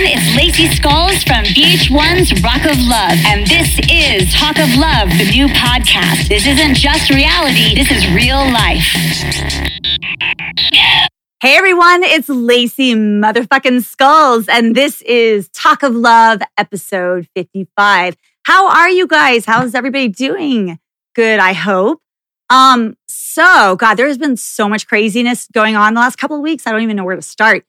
everyone. It's Lacey Skulls from VH1's Rock of Love. And this is Talk of Love, the new podcast. This isn't just reality, this is real life. Hey everyone, it's Lacey motherfucking Skulls, and this is Talk of Love, episode 55. How are you guys? How's everybody doing? Good, I hope. Um, so God, there's been so much craziness going on the last couple of weeks. I don't even know where to start.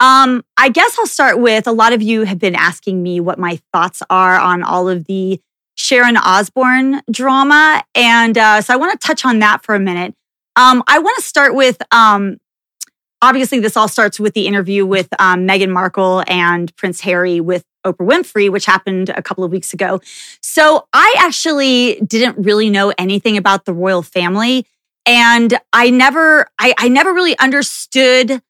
Um, I guess I'll start with a lot of you have been asking me what my thoughts are on all of the Sharon Osbourne drama. And uh, so I want to touch on that for a minute. Um, I want to start with um, obviously, this all starts with the interview with um, Meghan Markle and Prince Harry with Oprah Winfrey, which happened a couple of weeks ago. So I actually didn't really know anything about the royal family. And I never, I, I never really understood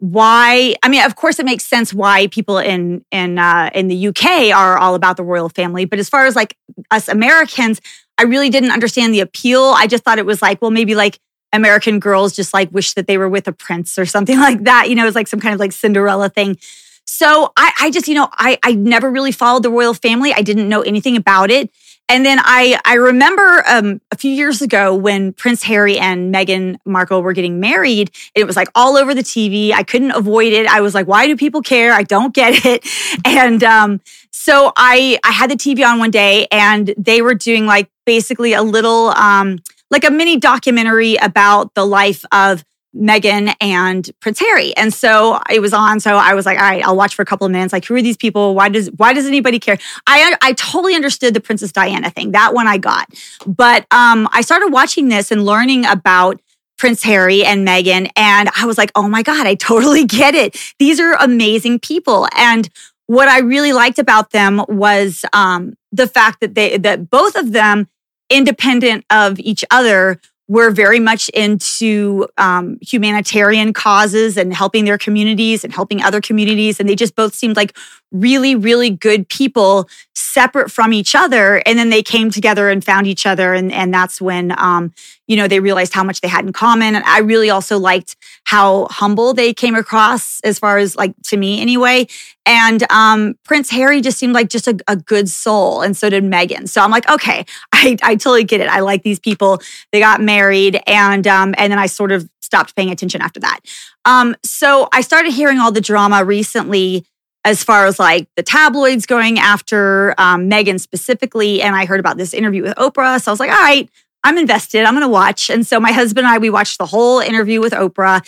why i mean of course it makes sense why people in in uh, in the uk are all about the royal family but as far as like us americans i really didn't understand the appeal. I just thought it was like well maybe like american girls just like wish that they were with a prince or something like that you know it's like some kind of like cinderella thing. So i i just you know i i never really followed the royal family. I didn't know anything about it and then I I remember um, a few years ago when Prince Harry and Meghan Markle were getting married. It was like all over the TV. I couldn't avoid it. I was like, why do people care? I don't get it. And um, so I I had the TV on one day, and they were doing like basically a little um, like a mini documentary about the life of Meghan and Prince Harry. And so it was on. So I was like, all right, I'll watch for a couple of minutes. Like, who are these people? Why does why does anybody care? I I totally understood the Princess Diana thing. That one I got. But um, I started watching this and learning about Prince Harry and Meghan. And I was like, oh my God, I totally get it. These are amazing people. And what I really liked about them was um, the fact that they that both of them, independent of each other, were very much into um, humanitarian causes and helping their communities and helping other communities. And they just both seemed like really, really good people separate from each other. And then they came together and found each other. And, and that's when, um, you know, they realized how much they had in common. And I really also liked how humble they came across as far as like to me anyway. And um, Prince Harry just seemed like just a, a, good soul. And so did Meghan. So I'm like, okay, I, I totally get it. I like these people. They got married. And, um, and then I sort of stopped paying attention after that. Um, so I started hearing all the drama recently as far as like the tabloids going after um, Meghan specifically. And I heard about this interview with Oprah. So I was like, all right, I'm invested. I'm going to watch. And so my husband and I, we watched the whole interview with Oprah.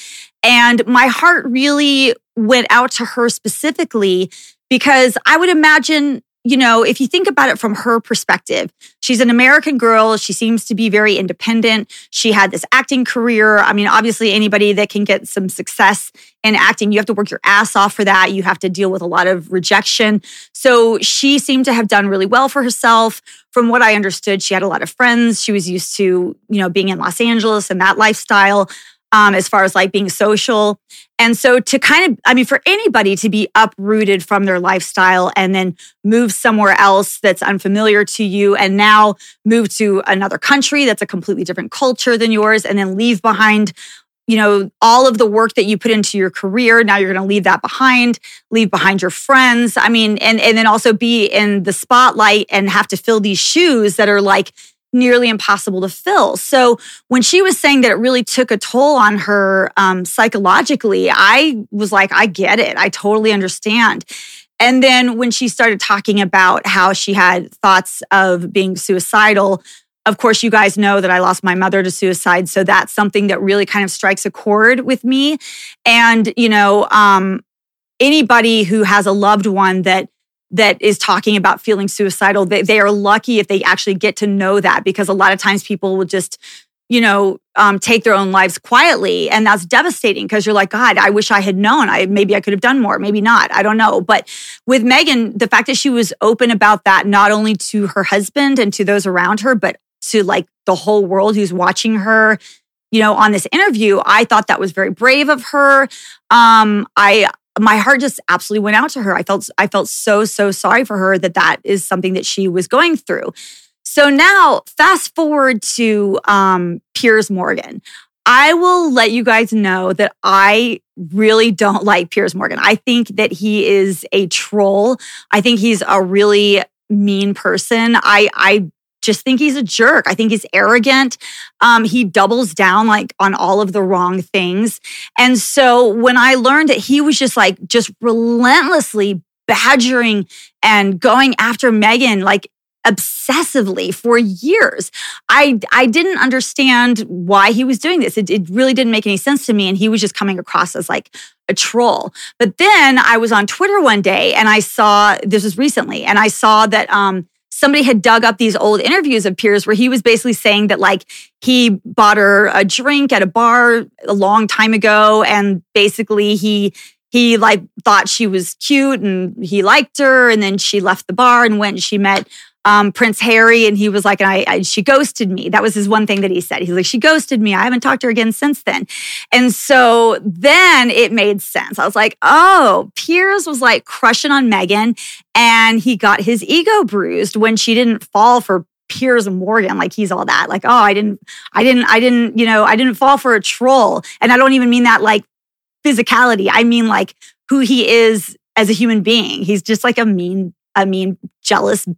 And my heart really went out to her specifically because I would imagine you know, if you think about it from her perspective, she's an American girl. She seems to be very independent. She had this acting career. I mean, obviously, anybody that can get some success in acting, you have to work your ass off for that. You have to deal with a lot of rejection. So she seemed to have done really well for herself. From what I understood, she had a lot of friends. She was used to, you know, being in Los Angeles and that lifestyle um, as far as like being social. And so to kind of, I mean, for anybody to be uprooted from their lifestyle and then move somewhere else that's unfamiliar to you and now move to another country that's a completely different culture than yours and then leave behind you know all of the work that you put into your career now you're going to leave that behind leave behind your friends i mean and and then also be in the spotlight and have to fill these shoes that are like nearly impossible to fill. So when she was saying that it really took a toll on her um, psychologically, I was like, I get it. I totally understand. And then when she started talking about how she had thoughts of being suicidal, of course, you guys know that I lost my mother to suicide. So that's something that really kind of strikes a chord with me. And, you know, um, anybody who has a loved one that that is talking about feeling suicidal, they, they are lucky if they actually get to know that because a lot of times people will just, you know, um, take their own lives quietly. And that's devastating because you're like, God, I wish I had known. I maybe I could have done more, maybe not. I don't know. But with Meghan, the fact that she was open about that, not only to her husband and to those around her, but to like the whole world who's watching her you know on this interview i thought that was very brave of her um i my heart just absolutely went out to her. I felt I felt so so sorry for her that that is something that she was going through. So now, fast forward to um, Piers Morgan. I will let you guys know that I really don't like Piers Morgan. I think that he is a troll. I think he's a really mean person. I I just think he's a jerk. I think he's arrogant. Um, he doubles down like on all of the wrong things. And so when I learned that he was just like just relentlessly badgering and going after Meghan, like obsessively for years. I I didn't understand why he was doing this. It, it really didn't make any sense to me. And he was just coming across as like a troll. But then I was on Twitter one day and I saw this was recently, and I saw that um somebody had dug up these old interviews of Piers where he was basically saying that like he bought her a drink at a bar a long time ago and basically he he like thought she was cute and he liked her and then she left the bar and went and she met um, Prince Harry, and he was like, I, I, she ghosted me. That was his one thing that he said. He's like, she ghosted me. I haven't talked to her again since then. And so then it made sense. I was like, oh, Piers was like crushing on Meghan, and he got his ego bruised when she didn't fall for Piers Morgan, like he's all that. Like, oh, I didn't, I didn't, I didn't, you know, I didn't fall for a troll. And I don't even mean that like physicality. I mean like who he is as a human being. He's just like a mean, a mean, jealous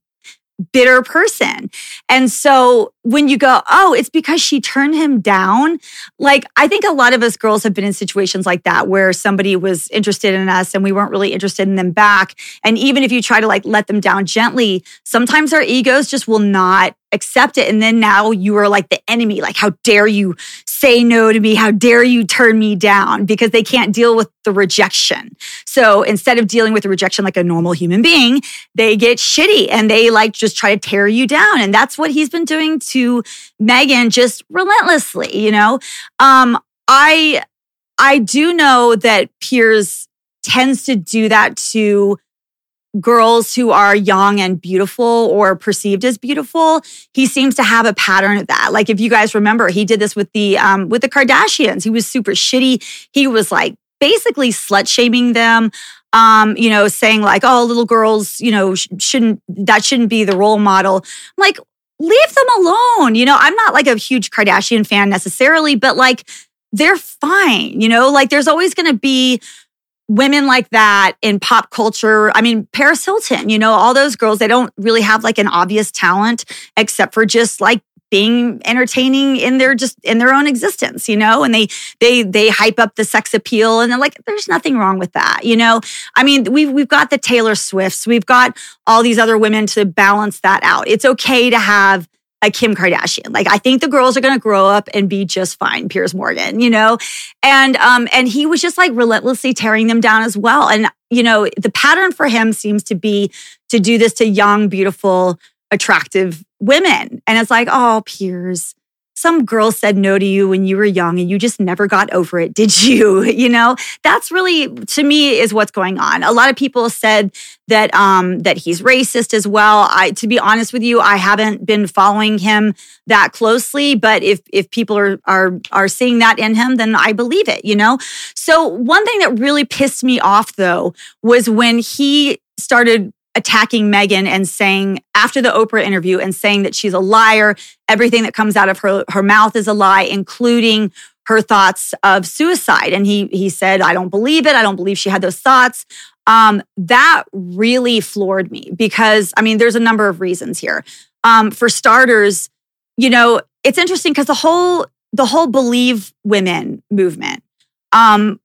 bitter person. And so when you go, oh, it's because she turned him down, like I think a lot of us girls have been in situations like that where somebody was interested in us and we weren't really interested in them back. And even if you try to like let them down gently, sometimes our egos just will not accept it. And then now you are like the enemy. Like, how dare you say no to me? How dare you turn me down? Because they can't deal with the rejection. So instead of dealing with the rejection like a normal human being, they get shitty and they like just try to tear you down. And that's what he's been doing to Meghan just relentlessly, you know? Um, I I do know that Piers tends to do that to girls who are young and beautiful or perceived as beautiful he seems to have a pattern of that. Like if you guys remember he did this with the um with the kardashians. He was super shitty. He was like basically slut shaming them um you know saying like oh little girls you know sh- shouldn't that shouldn't be the role model. I'm like leave them alone. You know i'm not like a huge kardashian fan necessarily but like they're fine you know? Like there's always going to be women like that in pop culture. I mean, Paris Hilton, you know, all those girls, they don't really have like an obvious talent except for just like being entertaining in their just in their own existence you know? And they they they hype up the sex appeal and they're like there's nothing wrong with that you know? I mean we've we've got the taylor swifts. We've got all these other women to balance that out. It's okay to have like Kim Kardashian. Like I think the girls are going to grow up and be just fine, Piers Morgan, you know? And um and he was just like relentlessly tearing them down as well. And you know, the pattern for him seems to be to do this to young, beautiful, attractive women. And it's like, "Oh, Piers, some girl said no to you when you were young and you just never got over it, did you? You know, that's really to me is what's going on. A lot of people said that um that he's racist as well. I to be honest with you, I haven't been following him that closely, but if if people are are are seeing that in him, then I believe it, you know? So one thing that really pissed me off though was when he started attacking Meghan and saying after the Oprah interview and saying that she's a liar, everything that comes out of her her mouth is a lie, including her thoughts of suicide. And he he said, I don't believe it. I don't believe she had those thoughts. Um, that really floored me because I mean, there's a number of reasons here. Um, for starters, you know, it's interesting because the whole the whole believe women movement um,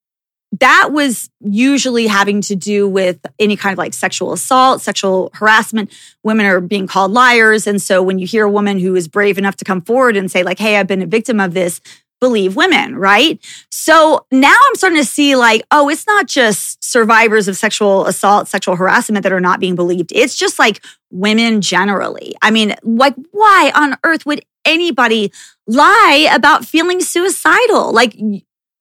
that was usually having to do with any kind of like sexual assault, sexual harassment. Women are being called liars. And so when you hear a woman who is brave enough to come forward and say, like, hey, I've been a victim of this, believe women, right? So now I'm starting to see like, oh, it's not just survivors of sexual assault, sexual harassment that are not being believed. It's just like women generally. I mean, like, why on earth would anybody lie about feeling suicidal? Like,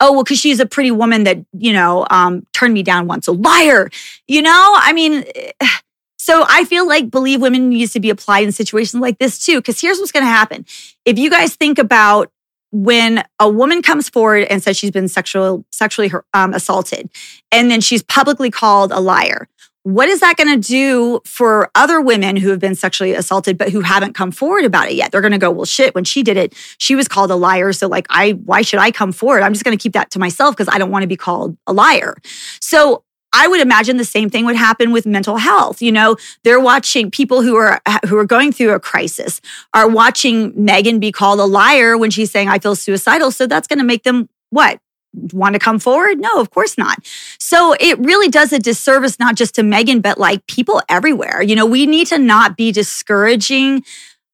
oh well because she's a pretty woman that you know um, turned me down once. A liar you know? I mean so i feel like believe women needs to be applied in situations like this too because here's what's going to happen. If you guys think about when a woman comes forward and says she's been sexual, sexually um, assaulted, and then she's publicly called a liar, what is that going to do for other women who have been sexually assaulted but who haven't come forward about it yet? They're going to go, well, shit, when she did it, she was called a liar. So, like, I, why should I come forward? I'm just going to keep that to myself because I don't want to be called a liar. So, I would imagine the same thing would happen with mental health. You know, they're watching people who are who are going through a crisis are watching Meghan be called a liar when she's saying I feel suicidal. So that's going to make them what want to come forward? No, of course not. So it really does a disservice, not just to Meghan, but like people everywhere. You know, we need to not be discouraging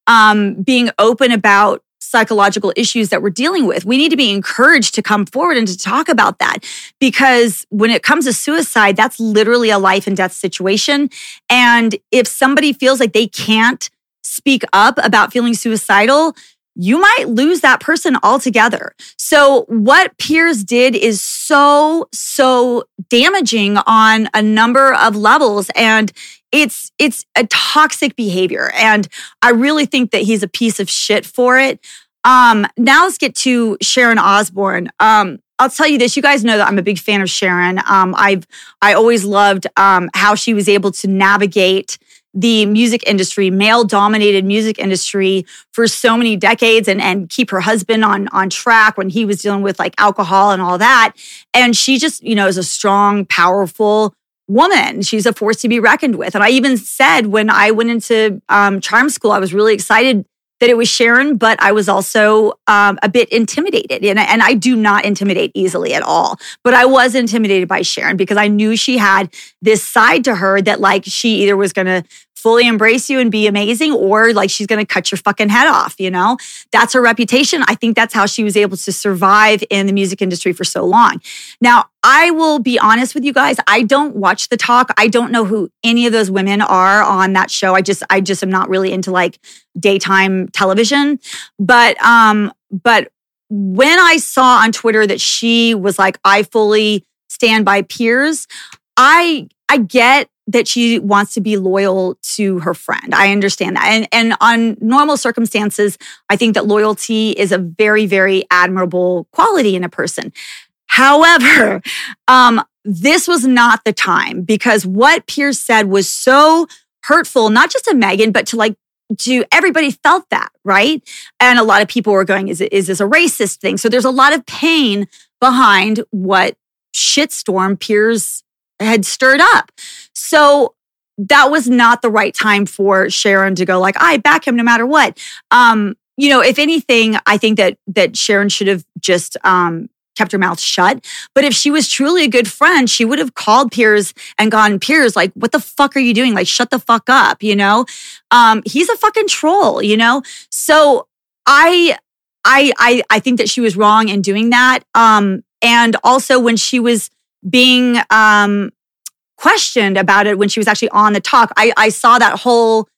um, being open about psychological issues that we're dealing with. We need to be encouraged to come forward and to talk about that because when it comes to suicide, that's literally a life and death situation. And if somebody feels like they can't speak up about feeling suicidal, you might lose that person altogether. So, what Piers did is so, so damaging on a number of levels. And it's it's a toxic behavior and i really think that he's a piece of shit for it um now let's get to sharon osbourne um I'll tell you this. You guys know that I'm a big fan of Sharon. Um, I've I always loved um, how she was able to navigate the music industry, male dominated music industry for so many decades and, and keep her husband on, on track when he was dealing with like alcohol and all that. And she just, you know, is a strong, powerful woman. She's a force to be reckoned with. And I even said when I went into um, charm school, I was really excited that it was Sharon, but I was also um, a bit intimidated. And, and I do not intimidate easily at all. But I was intimidated by Sharon because I knew she had this side to her that, like, she either was going to fully embrace you and be amazing or like she's going to cut your fucking head off, you know? That's her reputation. I think that's how she was able to survive in the music industry for so long. Now, I will be honest with you guys, I don't watch the talk. I don't know who any of those women are on that show. I just I just am not really into like daytime television. But um but when I saw on Twitter that she was like I fully stand by Piers, I I get that she wants to be loyal to her friend. I understand that. And, and on normal circumstances, I think that loyalty is a very, very admirable quality in a person. However, um, this was not the time because what Piers said was so hurtful, not just to Meghan, but to like to everybody felt that, right? And a lot of people were going, is, is this a racist thing? So there's a lot of pain behind what shitstorm Piers had stirred up. So that was not the right time for Sharon to go like, I back him no matter what. Um, you know, if anything, I think that that Sharon should have just um kept her mouth shut. But if she was truly a good friend, she would have called Piers and gone, Piers, like, what the fuck are you doing? Like, shut the fuck up, you know? Um, he's a fucking troll, you know? So I I I I think that she was wrong in doing that. Um, and also when she was being um questioned about it when she was actually on the talk. I, I saw that whole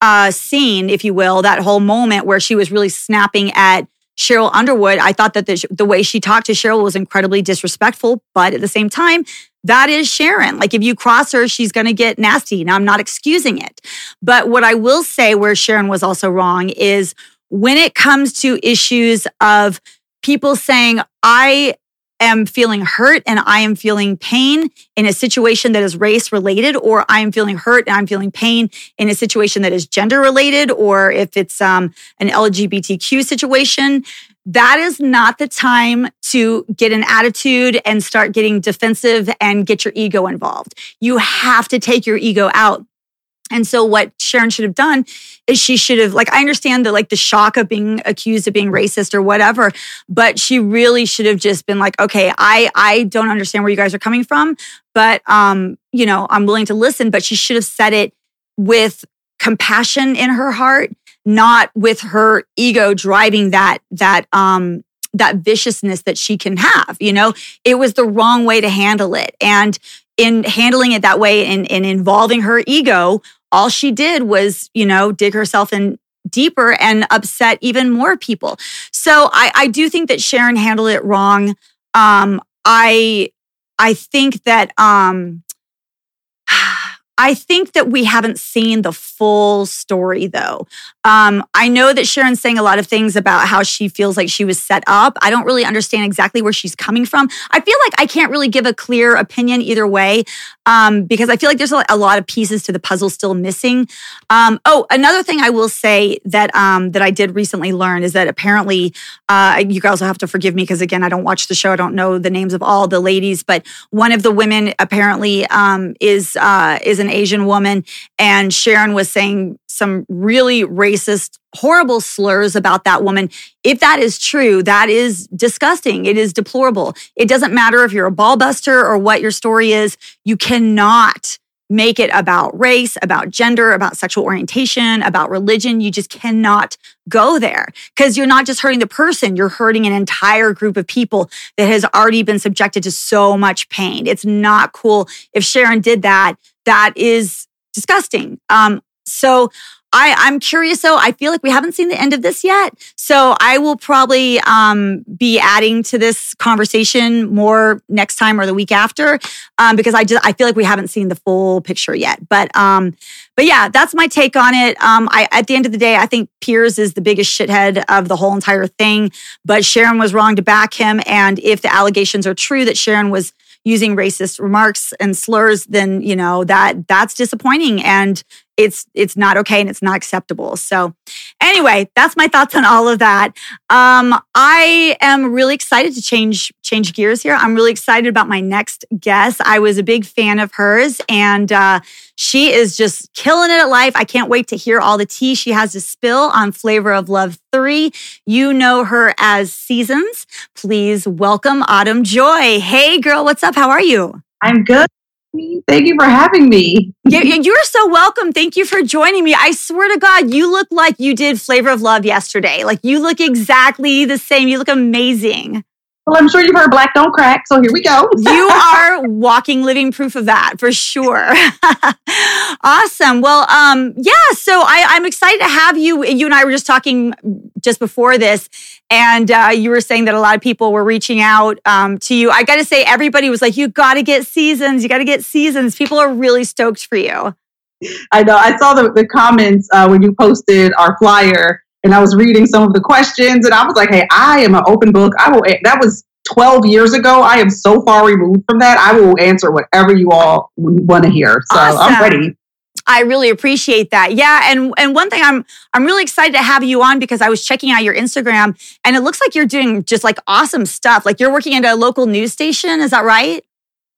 uh, scene, if you will, that whole moment where she was really snapping at Sheryl Underwood. I thought that the, the way she talked to Cheryl was incredibly disrespectful, but at the same time, that is Sharon. Like if you cross her, she's going to get nasty. Now, I'm not excusing it. But what I will say where Sharon was also wrong is when it comes to issues of people saying, I am feeling hurt and I am feeling pain in a situation that is race related, or I am feeling hurt and I'm feeling pain in a situation that is gender related, or if it's um, an LGBTQ situation, that is not the time to get an attitude and start getting defensive and get your ego involved. You have to take your ego out and so what Sharon should have done is she should have like I understand the like the shock of being accused of being racist or whatever, but she really should have just been like, okay, I I don't understand where you guys are coming from, but um, you know, I'm willing to listen, but she should have said it with compassion in her heart, not with her ego driving that that um that viciousness that she can have. You know, it was the wrong way to handle it. And in handling it that way and, and involving her ego, all she did was, you know, dig herself in deeper and upset even more people. So I, I do think that Sharon handled it wrong. Um, I I think that um, I think that we haven't seen the full story though. Um, I know that Sharon's saying a lot of things about how she feels like she was set up. I don't really understand exactly where she's coming from. I feel like I can't really give a clear opinion either way um, because I feel like there's a, lot of pieces to the puzzle still missing. Um, oh, another thing I will say that um, that I did recently learn is that apparently uh, you guys will have to forgive me because again I don't watch the show. I don't know the names of all the ladies, but one of the women apparently um, is uh, is an Asian woman, and Sharon was saying some really racist, horrible slurs about that woman. If that is true, that is disgusting. It is deplorable. It doesn't matter if you're a ball buster or what your story is. You cannot make it about race, about gender, about sexual orientation, about religion. You just cannot go there because you're not just hurting the person, you're hurting an entire group of people that has already been subjected to so much pain. It's not cool. If Sharon did that, that is disgusting. Um, so I, I'm curious though. I feel like we haven't seen the end of this yet. So I will probably um, be adding to this conversation more next time or the week after um, because I just I feel like we haven't seen the full picture yet. But um, but yeah, that's my take on it. Um, I at the end of the day, I think Piers is the biggest shithead of the whole entire thing. But Sharon was wrong to back him, and if the allegations are true that Sharon was using racist remarks and slurs, then you know that that's disappointing. And it's it's not okay and it's not acceptable. So anyway, that's my thoughts on all of that. Um, I am really excited to change change gears here. I'm really excited about my next guest. I was a big fan of hers, and uh, she is just killing it at life. I can't wait to hear all the tea she has to spill on Flavor of Love 3. You know her as Seasons. Please welcome Autumn Joy. Hey, girl, what's up? How are you? I'm good. Thank you for having me. You're so welcome. Thank you for joining me. I swear to God, you look like you did Flavor of Love yesterday. Like you look exactly the same. You look amazing. Well, I'm sure you've heard Black Don't Crack, so here we go. you are walking living proof of that for sure. awesome. Well, um, yeah, so I, I'm excited to have you. You and I were just talking just before this, and uh, you were saying that a lot of people were reaching out um, to you. I got to say, everybody was like, "You got to get seasons. You got to get seasons." People are really stoked for you. I know. I saw the, the comments uh, when you posted our flyer, and I was reading some of the questions, and I was like, "Hey, I am an open book. I will." That was 12 years ago. I am so far removed from that. I will answer whatever you all want to hear. So awesome. I'm ready. I really appreciate that. Yeah, and and one thing I'm I'm really excited to have you on because I was checking out your Instagram and it looks like you're doing just like awesome stuff. Like you're working at a local news station, is that right?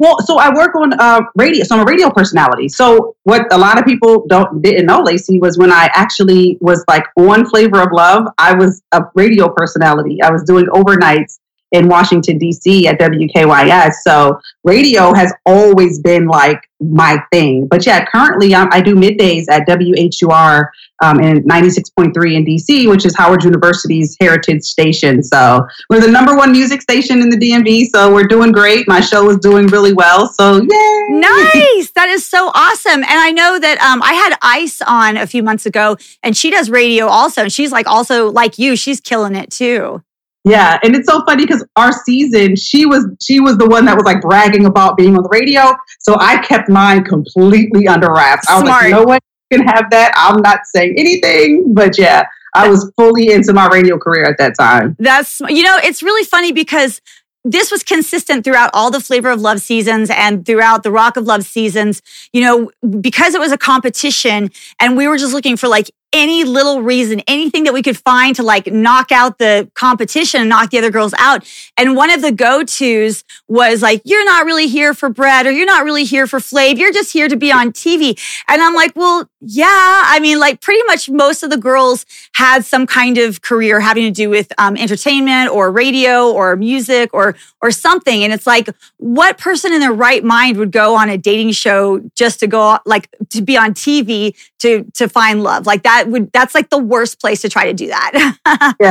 Well, so I work on uh, radio. So I'm a radio personality. So what a lot of people don't didn't know, Lacey, was when I actually was like on Flavor of Love, I was a radio personality. I was doing overnights in Washington, D.C. at WKYS. So radio has always been like my thing. But yeah, currently um, I do middays at WHUR um, in 96.3 in DC, which is Howard University's heritage station. So we're the number one music station in the DMV. So we're doing great. My show is doing really well. So yay! Nice. That is so awesome. And I know that um, I had Ice on a few months ago, and she does radio also. And she's like also like you. She's killing it too. Yeah, and it's so funny because our season, she was she was the one that was like bragging about being on the radio. So I kept mine completely under wraps. I was Smart. like, no one can have that. I'm not saying anything, but yeah, I was fully into my radio career at that time. That's you know, it's really funny because this was consistent throughout all the flavor of love seasons and throughout the rock of love seasons you know because it was a competition and we were just looking for like any little reason, anything that we could find to like knock out the competition and knock the other girls out. And one of the go tos was like, you're not really here for Bret or you're not really here for Flav. You're just here to be on TV. And I'm like, well, yeah. I mean, like pretty much most of the girls had some kind of career having to do with um, entertainment or radio or music or, or something. And it's like, what person in their right mind would go on a dating show just to go like to be on TV to, to find love like that? That would that's like the worst place to try to do that. yeah.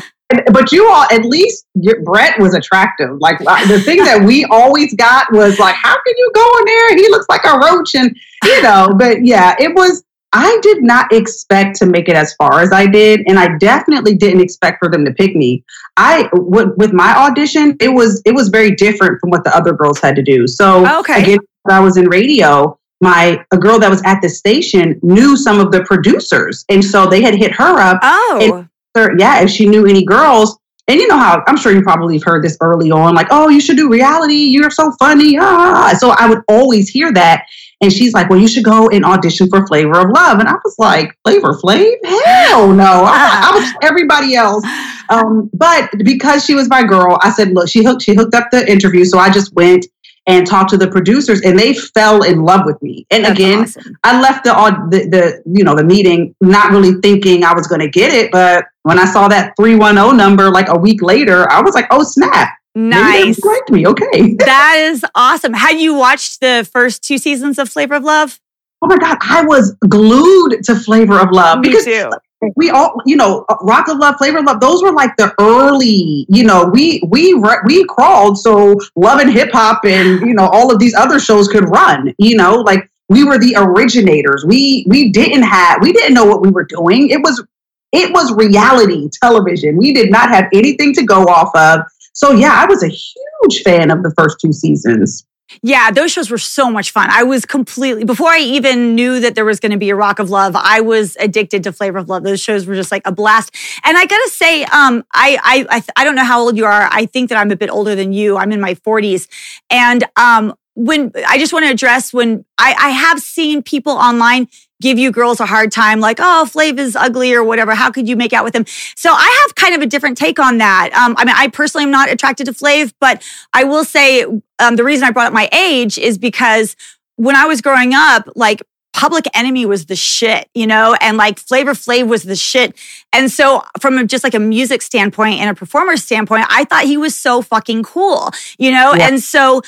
But you all, at least Bret was attractive. Like uh, the thing that we always got was like, how can you go in there? He looks like a roach, and you know. But yeah, it was. I did not expect to make it as far as I did, and I definitely didn't expect for them to pick me. I w- with my audition, it was it was very different from what the other girls had to do. So okay, again, I was in radio my a girl that was at the station knew some of the producers, and so they had hit her up. Oh, her, yeah, if she knew any girls. And you know how I'm sure you probably have heard this early on, like, oh, you should do reality. You're so funny. Ah. So I would always hear that. And she's like, well, you should go and audition for Flavor of Love. And I was like, Flavor Flav? Hell no. I, I was everybody else. Um, but because she was my girl, I said, look, she hooked, she hooked up the interview. So I just went and talked to the producers and they fell in love with me. And That's again, awesome. I left the, the the you know the meeting not really thinking I was going to get it, but when I saw that 310 number like a week later, I was like, "Oh, snap. Nice. liked me. Okay." that is awesome. Had you watched the first two seasons of Flavor of Love? Oh my god, I was glued to Flavor of Love Me because too. We all, you know, Rock of Love, Flavor of Love, those were like the early, you know, we we we crawled so Love and Hip Hop and you know all of these other shows could run, you know, like we were the originators. We we didn't have we didn't know what we were doing. It was it was reality television. We did not have anything to go off of. So yeah, I was a huge fan of the first two seasons. Yeah, those shows were so much fun. I was completely before I even knew that there was going to be a Rock of Love. I was addicted to Flavor of Love. Those shows were just like a blast. And I gotta say, um, I I I, don't know how old you are. I think that I'm a bit older than you. I'm in my 40s, and um, when I just want to address when I, I have seen people online give you girls a hard time, like, oh, Flav is ugly or whatever. How could you make out with him? So I have kind of a different take on that. Um, I mean, I personally am not attracted to Flav, but I will say um, the reason I brought up my age is because when I was growing up, like Public Enemy was the shit, you know, and like Flavor Flav was the shit. And so, from just like a music standpoint and a performer standpoint, I thought he was so fucking cool, you know. Yeah. And so,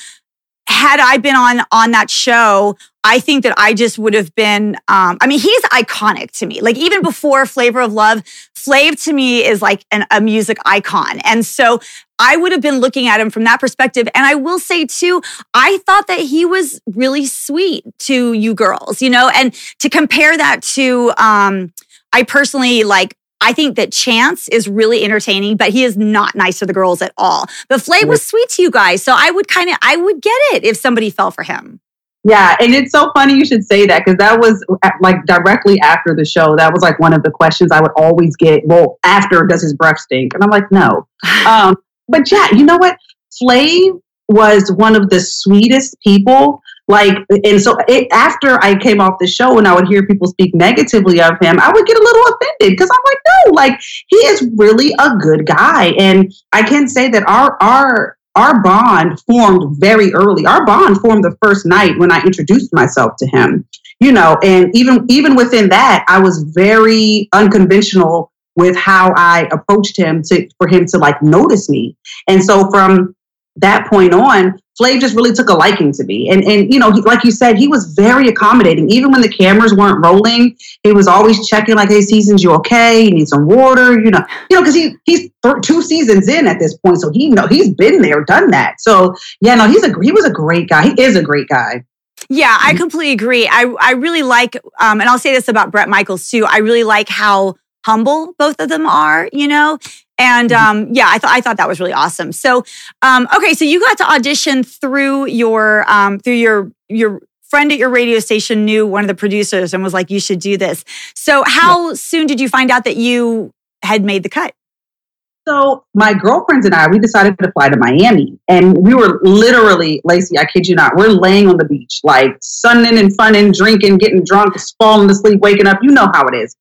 had I been on on that show, I think that I just would have been. Um, I mean, he's iconic to me. Like even before Flavor of Love, Flav to me is like an, a music icon, and so I would have been looking at him from that perspective. And I will say too, I thought that he was really sweet to you girls, you know, and to compare that to, um, I personally like. I think that Chance is really entertaining, but he is not nice to the girls at all. But Flav was sweet to you guys, so I would kind of, I would get it if somebody fell for him. Yeah, and it's so funny you should say that because that was uh, like directly after the show. That was like one of the questions I would always get. Well, after does his breath stink? And I'm like, no. Um, but yeah, you know what? Flav was one of the sweetest people. Like, and so it, after I came off the show and I would hear people speak negatively of him, I would get a little offended because I'm like, no, like he is really a good guy. And I can say that our our our bond formed very early. Our bond formed the first night when I introduced myself to him. You know, and even even within that, I was very unconventional with how I approached him to for him to like notice me. And so from that point on, Flav just really took a liking to me. And and you know, he, like you said, he was very accommodating. Even when the cameras weren't rolling, he was always checking like, "Hey, seasons, you okay? You need some water?" You know, you know, because he he's two seasons in at this point, so he know he's been there, done that. So yeah, no, he's a he was a great guy. He is a great guy. Yeah, I completely agree. I I really like, um, and I'll say this about Bret Michaels too. I really like how humble both of them are. You know, and um, yeah, I thought I thought that was really awesome. So, um, okay, so you got to audition through your um, through your your friend at your radio station knew one of the producers and was like, "You should do this." So, how soon did you find out that you had made the cut? So my girlfriends and I, we decided to fly to Miami, and we were literally, Lacey, I kid you not, we're laying on the beach, like sunning and funning, drinking, getting drunk, falling asleep, waking up. You know how it is.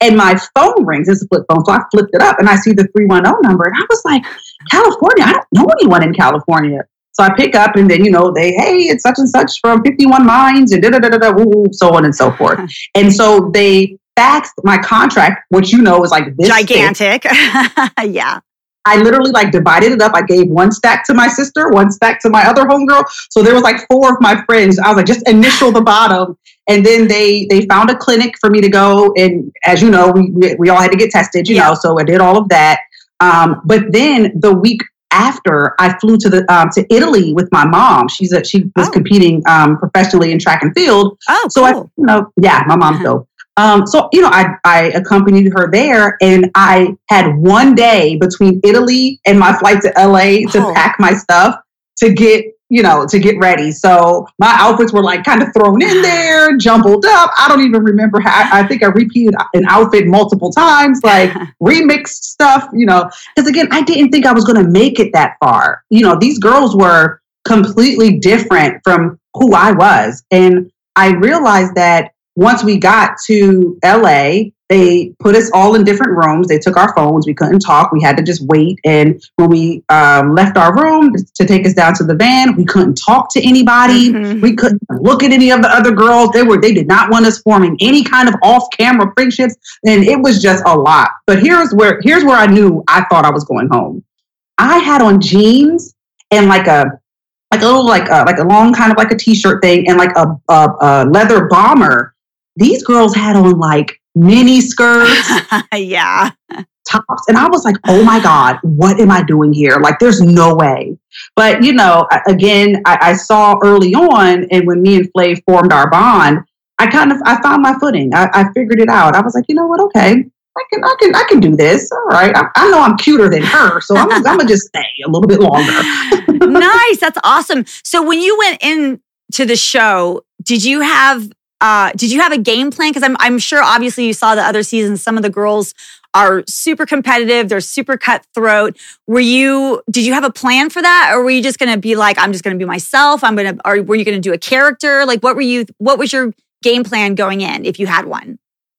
And my phone rings. It's a flip phone, so I flipped it up, and I see the three one zero number, and I was like, California. I don't know anyone in California. So I pick up, and then you know they, hey, it's such and such from Fifty One Minds, and da da da da da, so on and so forth. and so they faxed my contract, which you know is like this. Gigantic. yeah. I literally like divided it up. I gave one stack to my sister, one stack to my other homegirl. So there was like four of my friends. I was like, just initial the bottom. And then they they found a clinic for me to go. And as you know, we we all had to get tested, you Yeah. know. So I did all of that. Um, but then the week after, I flew to the um, to Italy with my mom. She's a she was Oh. competing um, professionally in track and field. Oh, So I, you know, yeah, my mom's dope. Um, so you know, I I accompanied her there, and I had one day between Italy and my flight to LA to Oh. pack my stuff to get you know, to get ready. So my outfits were like kind of thrown in there, jumbled up. I don't even remember how. I, I think I repeated an outfit multiple times, like remixed stuff, you know, because again, I didn't think I was going to make it that far. You know, these girls were completely different from who I was. And I realized that once we got to LA, they put us all in different rooms. They took our phones. We couldn't talk. We had to just wait. And when we um, left our room to take us down to the van, we couldn't talk to anybody. Mm-hmm. We couldn't look at any of the other girls. They were they did not want us forming any kind of off-camera friendships, and it was just a lot. But here's where here's where I knew I thought I was going home. I had on jeans and like a like a little like a, like a long kind of like a t-shirt thing and like a, a, a leather bomber. These girls had on like mini skirts. yeah. Tops. And I was like, oh my God, what am I doing here? Like, there's no way. But, you know, again, I, I saw early on, and when me and Flav formed our bond, I kind of I found my footing. I, I figured it out. I was like, you know what? Okay, I can, I can, I can do this. All right. I, I know I'm cuter than her, so I'm, I'm gonna just stay a little bit longer. nice. That's awesome. So when you went in to the show, did you have, uh, did you have a game plan? Because I'm, I'm sure obviously you saw the other seasons. Some of the girls are super competitive. They're super cutthroat. Were you, did you have a plan for that? Or were you just going to be like, I'm just going to be myself. I'm going to, or were you going to do a character? Like what were you, what was your game plan going in if you had one?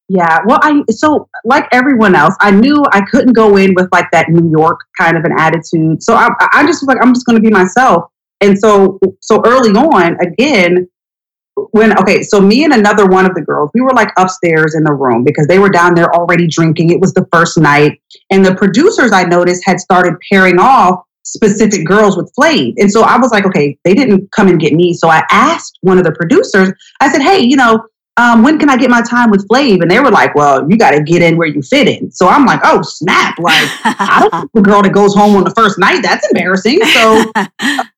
Yeah, well, I so like everyone else, I knew I couldn't go in with like that New York kind of an attitude. So I, I just was like, I'm just going to be myself. And so, so early on, again, when okay, so me and another one of the girls, we were like upstairs in the room because they were down there already drinking. It was the first night, and the producers I noticed had started pairing off specific girls with Flav. And so I was like, okay, they didn't come and get me. So I asked one of the producers, I said, hey, you know, um, when can I get my time with Flav? And they were like, well, you got to get in where you fit in. So I'm like, oh, snap. Like, I don't the girl that goes home on the first night. That's embarrassing. So,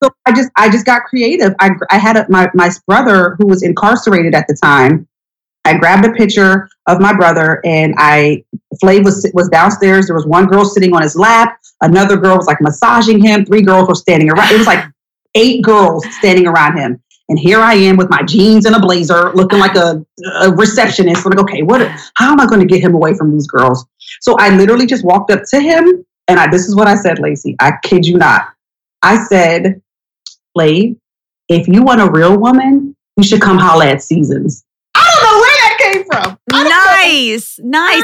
so I just, I just got creative. I, I had a, my, my brother who was incarcerated at the time. I grabbed a picture of my brother and I, Flav was, was downstairs. There was one girl sitting on his lap. Another girl was like massaging him. Three girls were standing around. It was like eight girls standing around him. And here I am with my jeans and a blazer, looking like a, a receptionist. I'm like, okay, what? How am I going to get him away from these girls? So I literally just walked up to him, and I, this is what I said, Lacey. I kid you not. I said, Flav, if you want a real woman, you should come holla at Seasons. I don't know where that came from. Nice, nice.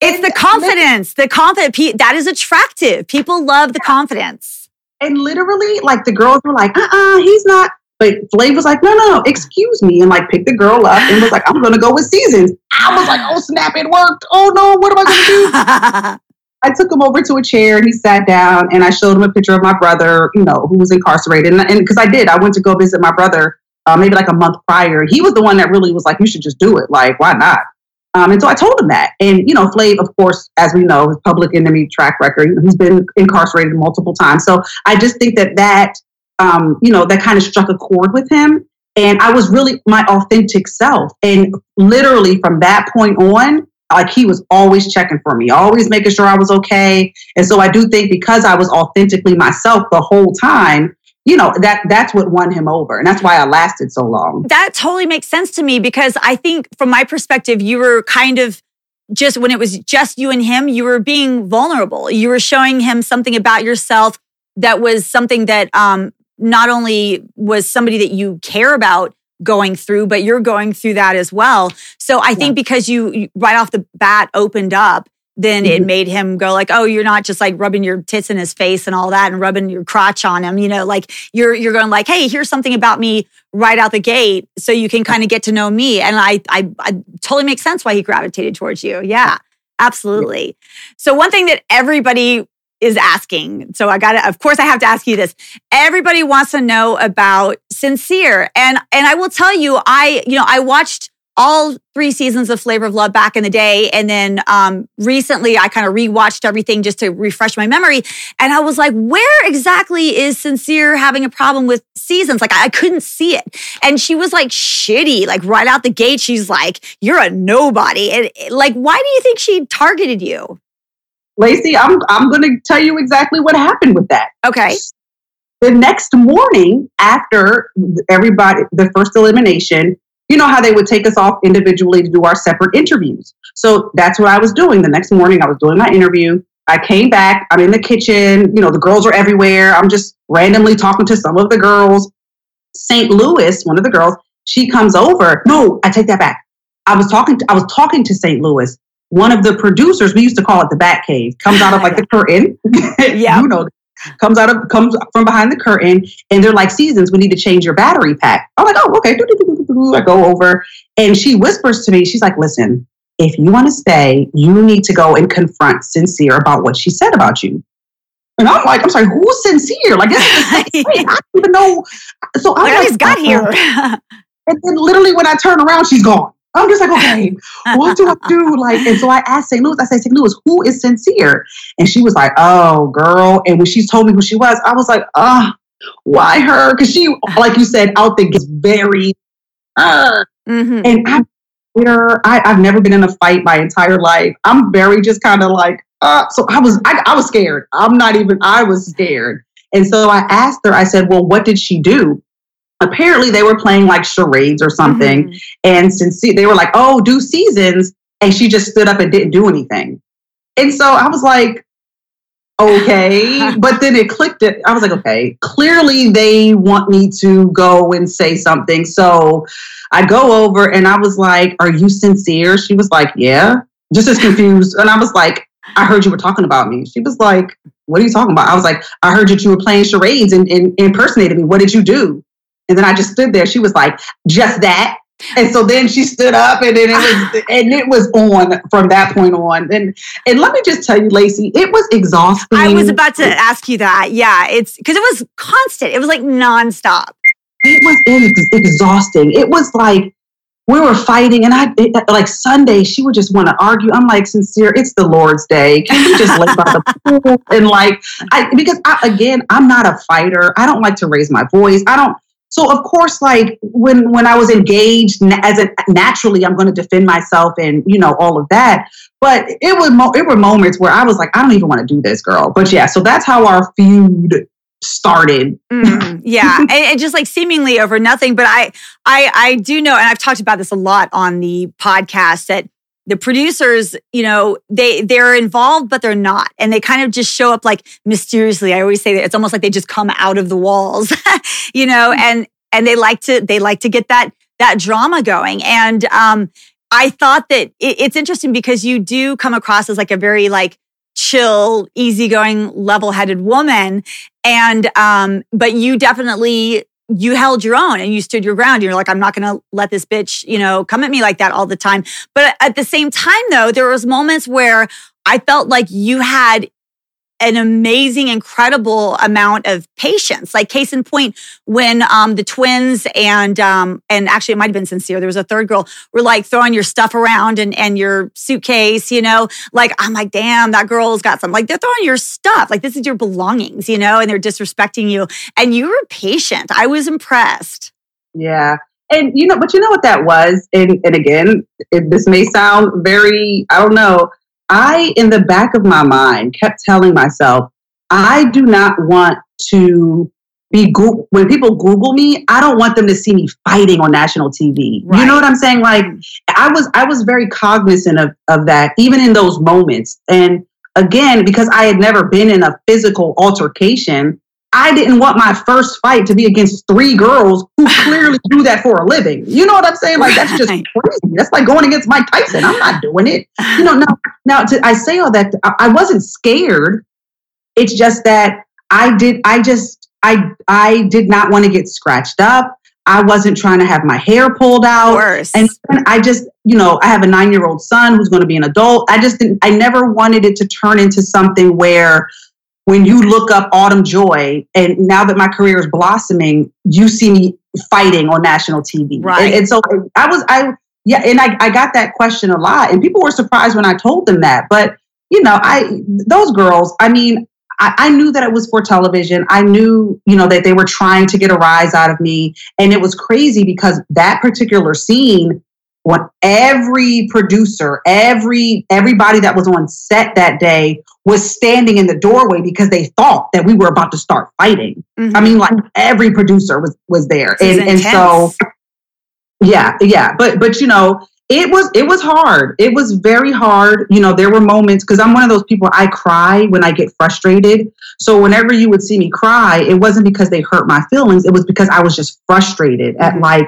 It's the confidence. The confident that is attractive. People love the confidence. And literally, like the girls were like, "Uh, uh-uh, he's not." But Flav was like, no, no, no, excuse me. And like picked the girl up and was like, I'm going to go with Seasons. I was like, oh, snap, it worked. Oh, no, what am I going to do? I took him over to a chair and he sat down and I showed him a picture of my brother, you know, who was incarcerated. And because I did, I went to go visit my brother uh, maybe like a month prior. He was the one that really was like, you should just do it. Like, why not? Um, and so I told him that. And, you know, Flav, of course, as we know, his public enemy track record, he's been incarcerated multiple times. So I just think that that um, you know, that kind of struck a chord with him. And I was really my authentic self. And literally from that point on, like he was always checking for me, always making sure I was okay. And so I do think because I was authentically myself the whole time, you know, that that's what won him over. And that's why I lasted so long. That totally makes sense to me because I think from my perspective, you were kind of just when it was just you and him, you were being vulnerable. You were showing him something about yourself that was something that um, not only was somebody that you care about going through, but you're going through that as well. So I yeah. think because you right off the bat opened up, then mm-hmm. it made him go like, "Oh, you're not just like rubbing your tits in his face and all that, and rubbing your crotch on him." You know, like you're you're going like, "Hey, here's something about me right out the gate, so you can kind of get to know me." And I, I, I totally makes sense why he gravitated towards you. Yeah, absolutely. So one thing that everybody is asking. So I got to, of course, I have to ask you this. Everybody wants to know about Sincere. And, and I will tell you, I, you know, I watched all three seasons of Flavor of Love back in the day. And then um, recently I kind of rewatched everything just to refresh my memory. And I was like, where exactly is Sincere having a problem with seasons? Like I, I couldn't see it. And she was like shitty, like right out the gate. She's like, you're a nobody. And like, why do you think she targeted you? Lacey, I'm I'm going to tell you exactly what happened with that. Okay. the next morning after everybody, the first elimination, you know how they would take us off individually to do our separate interviews. So that's what I was doing. The next morning, I was doing my interview. I came back. I'm in the kitchen. You know, the girls are everywhere. I'm just randomly talking to some of the girls. St. Louis, one of the girls, she comes over. No, I take that back. I was talking. To, I was talking to St. Louis. One of the producers, we used to call it the Bat Cave, comes out of like the curtain. yeah, you know, comes out of comes from behind the curtain, and they're like, "Seasons, we need to change your battery pack." I'm like, "Oh, okay." I go over, and she whispers to me. She's like, "Listen, if you want to stay, you need to go and confront Sincere about what she said about you." And I'm like, I'm sorry, who's sincere? Like, I don't even know. So I like, got here. and then literally when I turn around, she's gone. I'm just like, okay, what do I do? Like, and so I asked St. Louis, I said, St. Louis, who is sincere? And she was like, oh, girl. And when she told me who she was, I was like, oh, why her? Because she, like you said, out there gets very, uh, mm-hmm. and I, I, I've never been in a fight my entire life. I'm very just kind of like, uh, so I was, I, I was scared. I'm not even, I was scared. And so I asked her, I said, well, what did she do? Apparently they were playing like charades or something. Mm-hmm. And since they were like, oh, do seasons. And she just stood up and didn't do anything. And so I was like, okay. but then it clicked it. I was like, okay, clearly they want me to go and say something. So I go over and I was like, are you sincere? She was like, yeah. Just as confused. And I was like, I heard you were talking about me. She was like, What are you talking about? I was like, I heard that you were playing charades and, and impersonated me. What did you do? And then I just stood there. She was like, just that. And so then she stood up and then it was and it was on from that point on. And and let me just tell you, Lacey, it was exhausting. I was about to ask you that. Yeah, it's because it was constant. It was like nonstop. It was ex- exhausting. It was like we were fighting, and I it, like Sunday she would just want to argue. I'm like, sincere, it's the Lord's day. Can we just lay by the pool and like I because I, again, I'm not a fighter. I don't like to raise my voice. I don't so of course, like when when I was engaged, as a, naturally, I'm going to defend myself and you know all of that. But it was mo- it were moments where I was like, I don't even want to do this, girl. But yeah, so that's how our feud started. Mm, yeah, and, and, just like seemingly over nothing. But I I I do know, and I've talked about this a lot on the podcast that the producers you know they they're involved but they're not. And they kind of just show up like mysteriously. I always say that it's almost like they just come out of the walls you know and and they like to they like to get that that drama going. And um i thought that it, it's interesting because you do come across as like a very like chill easygoing level-headed woman. And um but you definitely you held your own and you stood your ground. You're like, I'm not going to let this bitch, you know, come at me like that all the time. But at the same time, though, there was moments where I felt like you had an amazing, incredible amount of patience. Like case in point, when um, the twins and um, and actually it might have been sincere. There was a third girl were like throwing your stuff around and and your suitcase. You know, like I'm like, damn, that girl's got some. Like they're throwing your stuff. Like this is your belongings. You know, and they're disrespecting you. And you were patient. I was impressed. Yeah. And you know, but you know what that was, and and again, it, this may sound very, I don't know, I, in the back of my mind, kept telling myself, I do not want to be Google, when people Google me, I don't want them to see me fighting on national TV. Right. You know what I'm saying? Like I was, I was very cognizant of, of that, even in those moments. And again, because I had never been in a physical altercation, I didn't want my first fight to be against three girls who clearly do that for a living. You know what I'm saying? Like that's just crazy. That's like going against Mike Tyson. I'm not doing it. You know, now now to, I say all that I wasn't scared. It's just that I did I just I I did not want to get scratched up. I wasn't trying to have my hair pulled out. And I just, you know, I have a nine year old son who's going to be an adult. I just didn't, I never wanted it to turn into something where when you look up Autumn Joy, and now that my career is blossoming, you see me fighting on national TV. Right. And, and so I was, I, yeah, and I, I got that question a lot, and people were surprised when I told them that. But, you know, I, those girls, I mean, I, I knew that it was for television. I knew, you know, that they were trying to get a rise out of me. And it was crazy because that particular scene, when every producer, every everybody that was on set that day was standing in the doorway because they thought that we were about to start fighting. Mm-hmm. I mean, like every producer was was there, and and so yeah, yeah. But but you know, it was it was hard. It was very hard. You know, there were moments because I'm one of those people. I cry when I get frustrated. So whenever you would see me cry, it wasn't because they hurt my feelings. It was because I was just frustrated mm-hmm. at like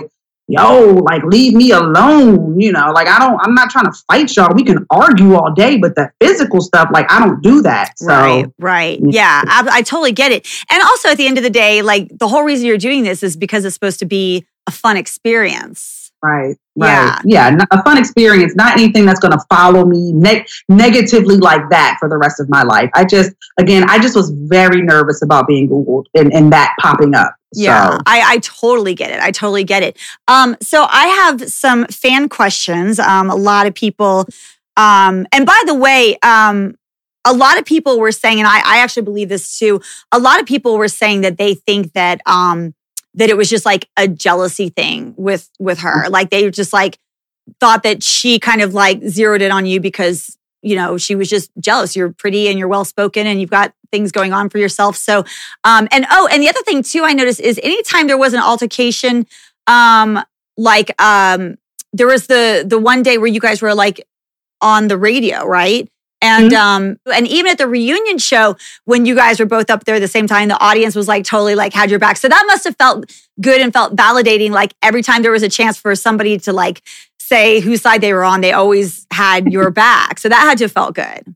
yo, like leave me alone. You know, like I don't, I'm not trying to fight y'all. We can argue all day, but the physical stuff, like I don't do that. So, right, right. Mm. Yeah, I, I totally get it. And also at the end of the day, like the whole reason you're doing this is because it's supposed to be a fun experience. Right. Right. Yeah. yeah. A fun experience, not anything that's going to follow me ne- negatively like that for the rest of my life. I just, again, I just was very nervous about being Googled and, and that popping up. Yeah, so. I, I totally get it. I totally get it. Um, so I have some fan questions. Um, a lot of people, um, and by the way, um, a lot of people were saying, and I, I actually believe this too. A lot of people were saying that they think that um, that it was just like a jealousy thing with with her. Like they just like thought that she kind of like zeroed in on you because you know she was just jealous. You're pretty and you're well spoken and you've got things going on for yourself. So um and oh and the other thing too I noticed is anytime there was an altercation, um like um there was the the one day where you guys were like on the radio, right? And mm-hmm. um, and even at the reunion show, when you guys were both up there at the same time, the audience was like totally like had your back. So that must have felt good and felt validating. Like every time there was a chance for somebody to like say whose side they were on, they always had your back. So that had to have felt good.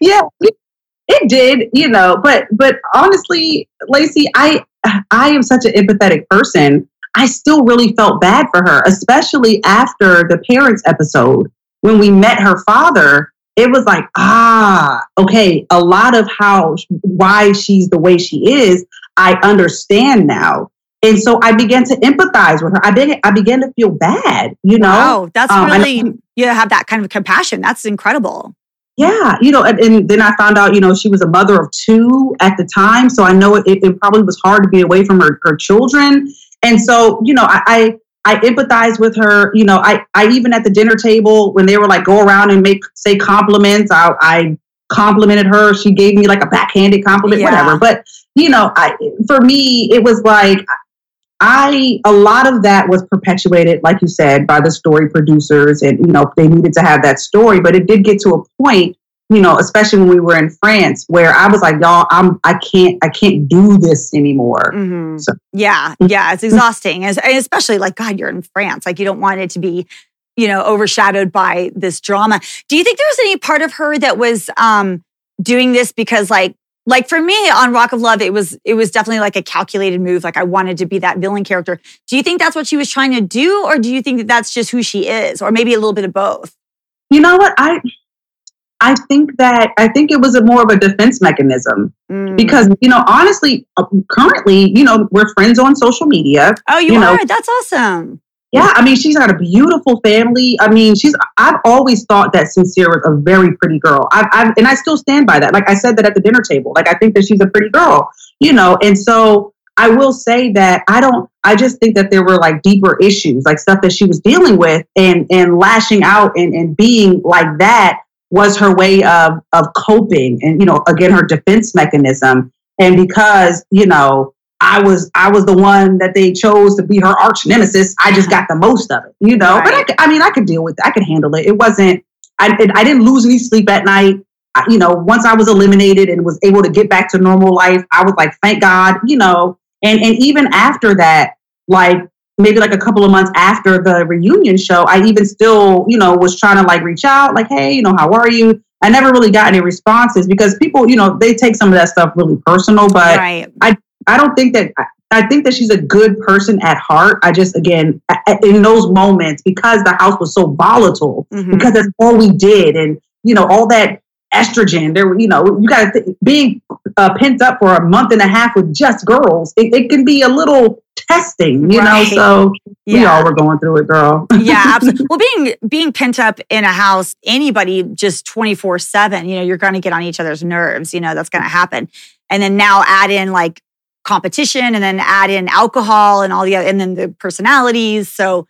Yeah, it did, you know, but but honestly, Lacey, I I am such an empathetic person. I still really felt bad for her, especially after the parents episode when we met her father it was like, ah, okay, a lot of how, why she's the way she is, I understand now. And so I began to empathize with her. I began, I began to feel bad, you know? Wow, that's um, really, you have that kind of compassion. That's incredible. Yeah, you know, and, and, then I found out, you know, she was a mother of two at the time. So I know it, it probably was hard to be away from her, her children. And so, you know, I, I I empathize with her. You know, I, I even at the dinner table when they were like go around and make say compliments, I, I complimented her. She gave me like a backhanded compliment, yeah. whatever. But you know, I for me it was like I a lot of that was perpetuated, like you said, by the story producers, and you know they needed to have that story. But it did get to a point you know, especially when we were in France, where I was like, y'all, I'm, I can't, I can't do this anymore. Mm-hmm. So. Yeah, yeah, it's exhausting, As, especially like, God, you're in France, like you don't want it to be, you know, overshadowed by this drama. Do you think there was any part of her that was um, doing this because, like, like for me on Rock of Love, it was it was definitely like a calculated move. Like I wanted to be that villain character. Do you think that's what she was trying to do, or do you think that that's just who she is, or maybe a little bit of both? You know what I I think that I think it was a more of a defense mechanism mm. because you know honestly, currently you know we're friends on social media. Oh, you, you are. Know. That's awesome. Yeah, I mean she's got a beautiful family. I mean she's. I've always thought that Sincere was a very pretty girl. I've, I've and I still stand by that. Like I said that at the dinner table. Like I think that she's a pretty girl. You know, and so I will say that I don't. I just think that there were like deeper issues, like stuff that she was dealing with, and and lashing out and and being like that was her way of of coping and you know again her defense mechanism. And because you know I was I was the one that they chose to be her arch nemesis I just got the most of it you know? Right. but I, I mean I could deal with it. I could handle it. It wasn't I it, I didn't lose any sleep at night. I, you know once I was eliminated and was able to get back to normal life I was like thank God you know? And and even after that like maybe like a couple of months after the reunion show, I even still, you know, was trying to like reach out, like, hey, you know, how are you? I never really got any responses because people, you know, they take some of that stuff really personal. But right. I, I don't think that. I think that she's a good person at heart. I just, again, in those moments, because the house was so volatile, mm-hmm. because that's all we did, and you know, all that estrogen. There, you know, you got to th- being uh, pent up for a month and a half with just girls. It, it can be a little testing, you right. know. So yeah. we all were going through it, girl. yeah, absolutely. Well, being being pent up in a house, anybody just twenty four seven, you know, you're going to get on each other's nerves. You know, that's going to happen. And then now add in like competition, and then add in alcohol and all the other, and then the personalities. So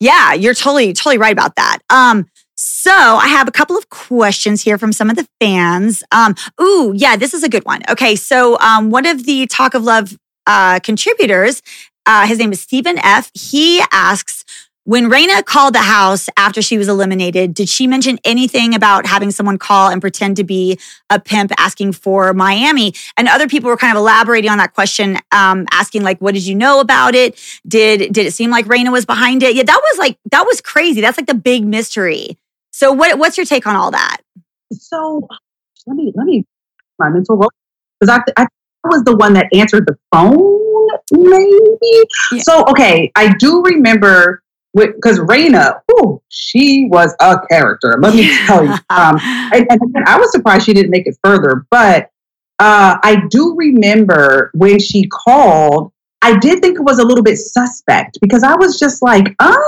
Yeah, you're totally, totally right about that. Um, so I have a couple of questions here from some of the fans. Um, ooh, yeah, this is a good one. Okay, so um, one of the Talk of Love uh, contributors, uh, his name is Stephen F. He asks, when Raina called the house after she was eliminated, did she mention anything about having someone call and pretend to be a pimp asking for Myammee? And other people were kind of elaborating on that question, um, asking like, "What did you know about it? Did did it seem like Raina was behind it?" Yeah, that was like that was crazy. That's like the big mystery. So, what what's your take on all that? So, let me let me my mental role because I, I was the one that answered the phone, maybe. Yeah. So, okay, I do remember because Raina, ooh, she was a character. Let me tell you. Um, and, and, I was surprised she didn't make it further, but uh, I do remember when she called. I did think it was a little bit suspect because I was just like, um,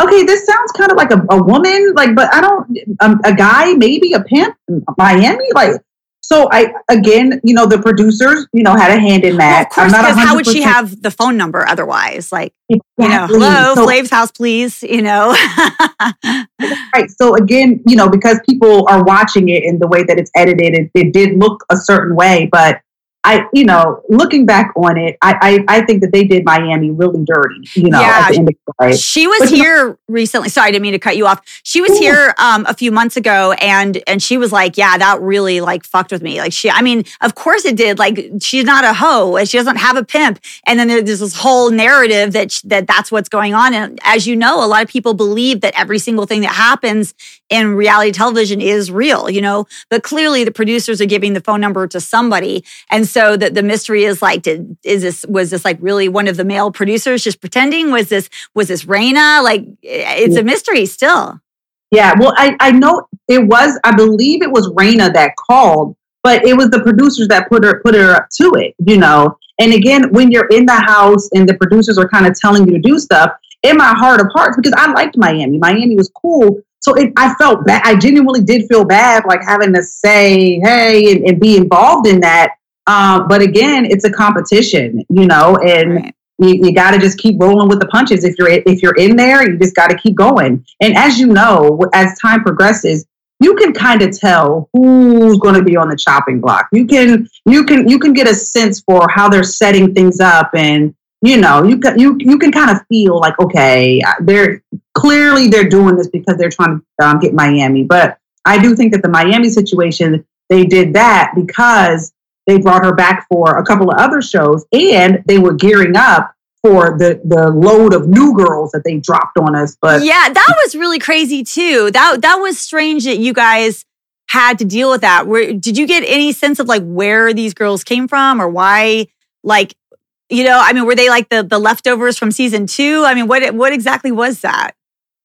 okay, this sounds kind of like a, a woman, like, but I don't, um, a guy, maybe a pimp, Myammee, like, so I again, you know, the producers, you know, had a hand in that. Well, of course, because how would she have the phone number otherwise? Like, exactly. you know, hello, so, Flav's house, please. You know, right. So again, you know, because people are watching it in the way that it's edited, it, it did look a certain way, but I, you know, looking back on it, I, I, I, think that they did Myammee really dirty. You know, yeah, she was but, here know, recently. Sorry, I didn't mean to cut you off. She was yeah. here um, a few months ago, and and she was like, "Yeah, that really like fucked with me." Like she, I mean, of course it did. Like she's not a hoe, and she doesn't have a pimp. And then there's this whole narrative that that that's what's going on. And as you know, a lot of people believe that every single thing that happens in reality television is real. You know, but clearly the producers are giving the phone number to somebody, and so the, the mystery is like, did is this was this like really one of the male producers just pretending? Was this was this Raina? Like it's a mystery still. Yeah, well, I, I know it was, I believe it was Raina that called, but it was the producers that put her put her up to it, you know. And again, when you're in the house and the producers are kind of telling you to do stuff, in my heart of hearts, because I liked Myammee. Myammee was cool. So it, I felt bad. I genuinely did feel bad, like having to say, hey, and, and be involved in that. Um, but again, it's a competition, you know, and right. you, you got to just keep rolling with the punches. If you're if you're in there, you just got to keep going. And as you know, as time progresses, you can kind of tell who's going to be on the chopping block. You can you can you can get a sense for how they're setting things up, and you know you can you you can kind of feel like okay, they're clearly they're doing this because they're trying to um, get Myammee. But I do think that the Myammee situation they did that because they brought her back for a couple of other shows, and they were gearing up for the the load of new girls that they dropped on us. But yeah, that was really crazy too. That that was strange that you guys had to deal with that. Where did you get any sense of like where these girls came from or why? Like, you know, I mean, were they like the the leftovers from season two? I mean, what what exactly was that?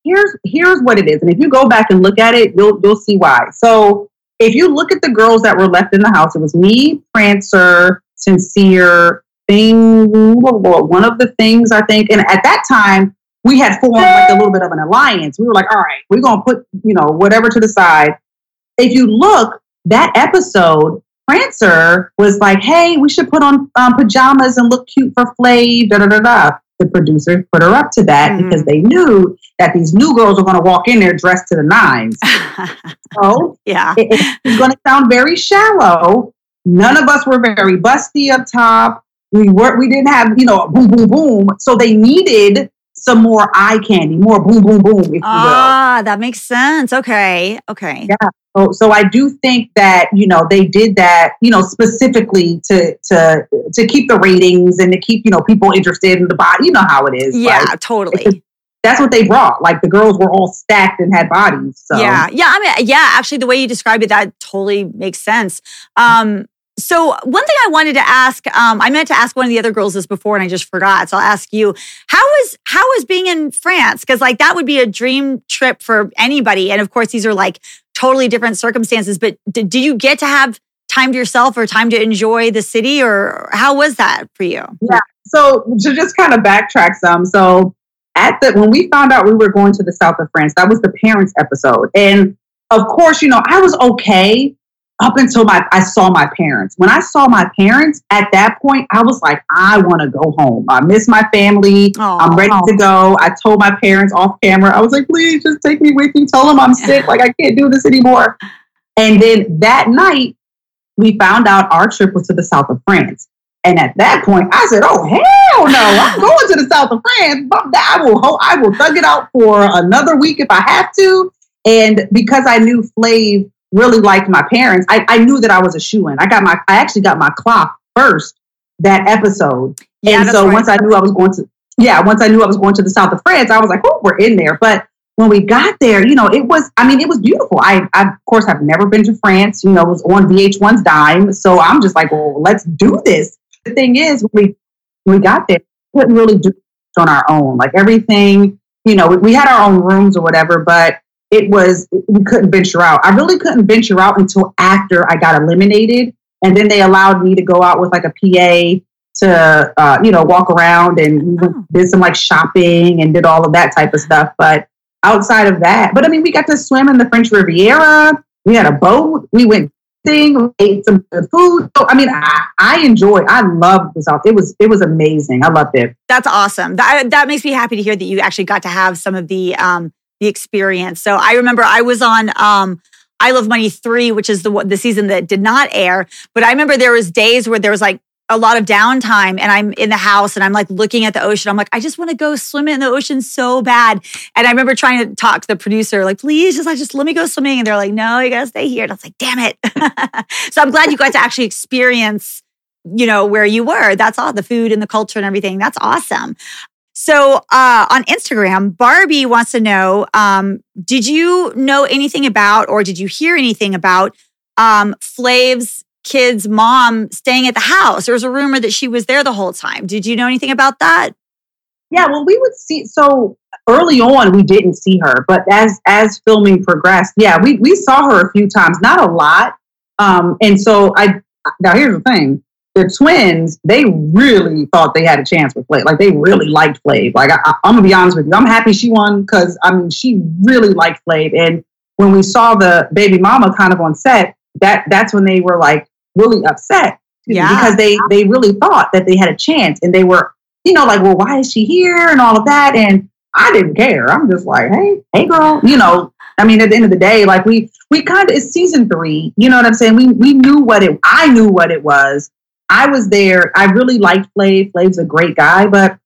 Here's here's what it is, and if you go back and look at it, you'll you'll see why. So if you look at the girls that were left in the house, it was me, Prancer, Sincere, Thing, one of the things I think. And at that time, we had formed like a little bit of an alliance. We were like, all right, we're going to put, you know, whatever to the side. If you look, that episode, Prancer was like, hey, we should put on um, pajamas and look cute for Flav, da da da da the producers put her up to that mm-hmm. because they knew that these new girls were going to walk in there dressed to the nines. so yeah, it, it's going to sound very shallow. None of us were very busty up top. We weren't. We didn't have you know boom boom boom. So they needed some more eye candy, more boom boom boom. ah, that makes sense. Okay, okay. Yeah. So, so I do think that you know they did that you know specifically to to to keep the ratings and to keep you know people interested in the body. You know how it is. Yeah, like, totally. That's what they brought. Like the girls were all stacked and had bodies. So. Yeah, yeah. I mean, yeah. Actually, the way you described it, that totally makes sense. Um, so one thing I wanted to ask, um, I meant to ask one of the other girls this before, and I just forgot. So I'll ask you: How is how is being in France? Because like that would be a dream trip for anybody. And of course, these are like totally different circumstances. But did, did you get to have time to yourself or time to enjoy the city, or how was that for you? Yeah. So to just kind of backtrack some, so at the when we found out we were going to the south of France, that was the parents episode, and of course, you know, I was okay up until my I saw my parents. When I saw my parents, at that point, I was like, I want to go home. I miss my family. Aww. I'm ready to go. I told my parents off camera, I was like, please just take me with you. Tell them I'm sick. Like I can't do this anymore. And then that night, we found out our trip was to the south of France. And at that point, I said, "Oh hell no! I'm going to the south of France. I will, I will thug it out for another week if I have to." And because I knew Flav really liked my parents, I, I knew that I was a shoe in. I got my, I actually got my clock first that episode. Yeah, and so right. once I knew I was going to, yeah, once I knew I was going to the south of France, I was like, "Oh, we're in there." But when we got there, you know, it was, I mean, it was beautiful. I, I, of course, I've never been to France, you know, it was on VH1's dime. So I'm just like, well, let's do this. The thing is, when we, when we got there, we couldn't really do it on our own. Like everything, you know, we, we had our own rooms or whatever, but it was, we couldn't venture out. I really couldn't venture out until after I got eliminated. And then they allowed me to go out with like a PA to, uh, you know, walk around and Oh. did some like shopping and did all of that type of stuff. But outside of that, but I mean, we got to swim in the French Riviera. We had a boat. We went thing, ate some good food. So, I mean, I, I enjoyed. I loved the South. It was it was amazing. I loved it. That's awesome. That that makes me happy to hear that you actually got to have some of the um the experience. So I remember I was on um I Love Money 3, which is the the season that did not air, but I remember there was days where there was like a lot of downtime and I'm in the house and I'm like looking at the ocean. I'm like, I just want to go swim in the ocean so bad. And I remember trying to talk to the producer, like, please just like just let me go swimming. And they're like, no, you gotta stay here. And I was like, damn it. so I'm glad you got to actually experience, you know, where you were. That's all the food and the culture and everything. That's awesome. So uh, on Instagram, Barbie wants to know: um, Did you know anything about, or did you hear anything about um, Flav's kid's mom staying at the house? There was a rumor that she was there the whole time. Did you know anything about that? Yeah, well, we would see. So early on, we didn't see her, but as as filming progressed, yeah, we we saw her a few times, not a lot. Um, and so I now here's the thing: the twins, they really thought they had a chance with Flav. Like they really liked Flav. Like I, I'm gonna be honest with you, I'm happy she won because I mean she really liked Flav. And when we saw the baby mama kind of on set, that that's when they were like really upset Yeah. because they they really thought that they had a chance and they were you know like well why is she here and all of that and i didn't care i'm just like hey hey girl you know i mean at the end of the day like we we kind of it's season three you know what i'm saying we we knew what it i knew what it was i was there i really liked flav flav's a great guy but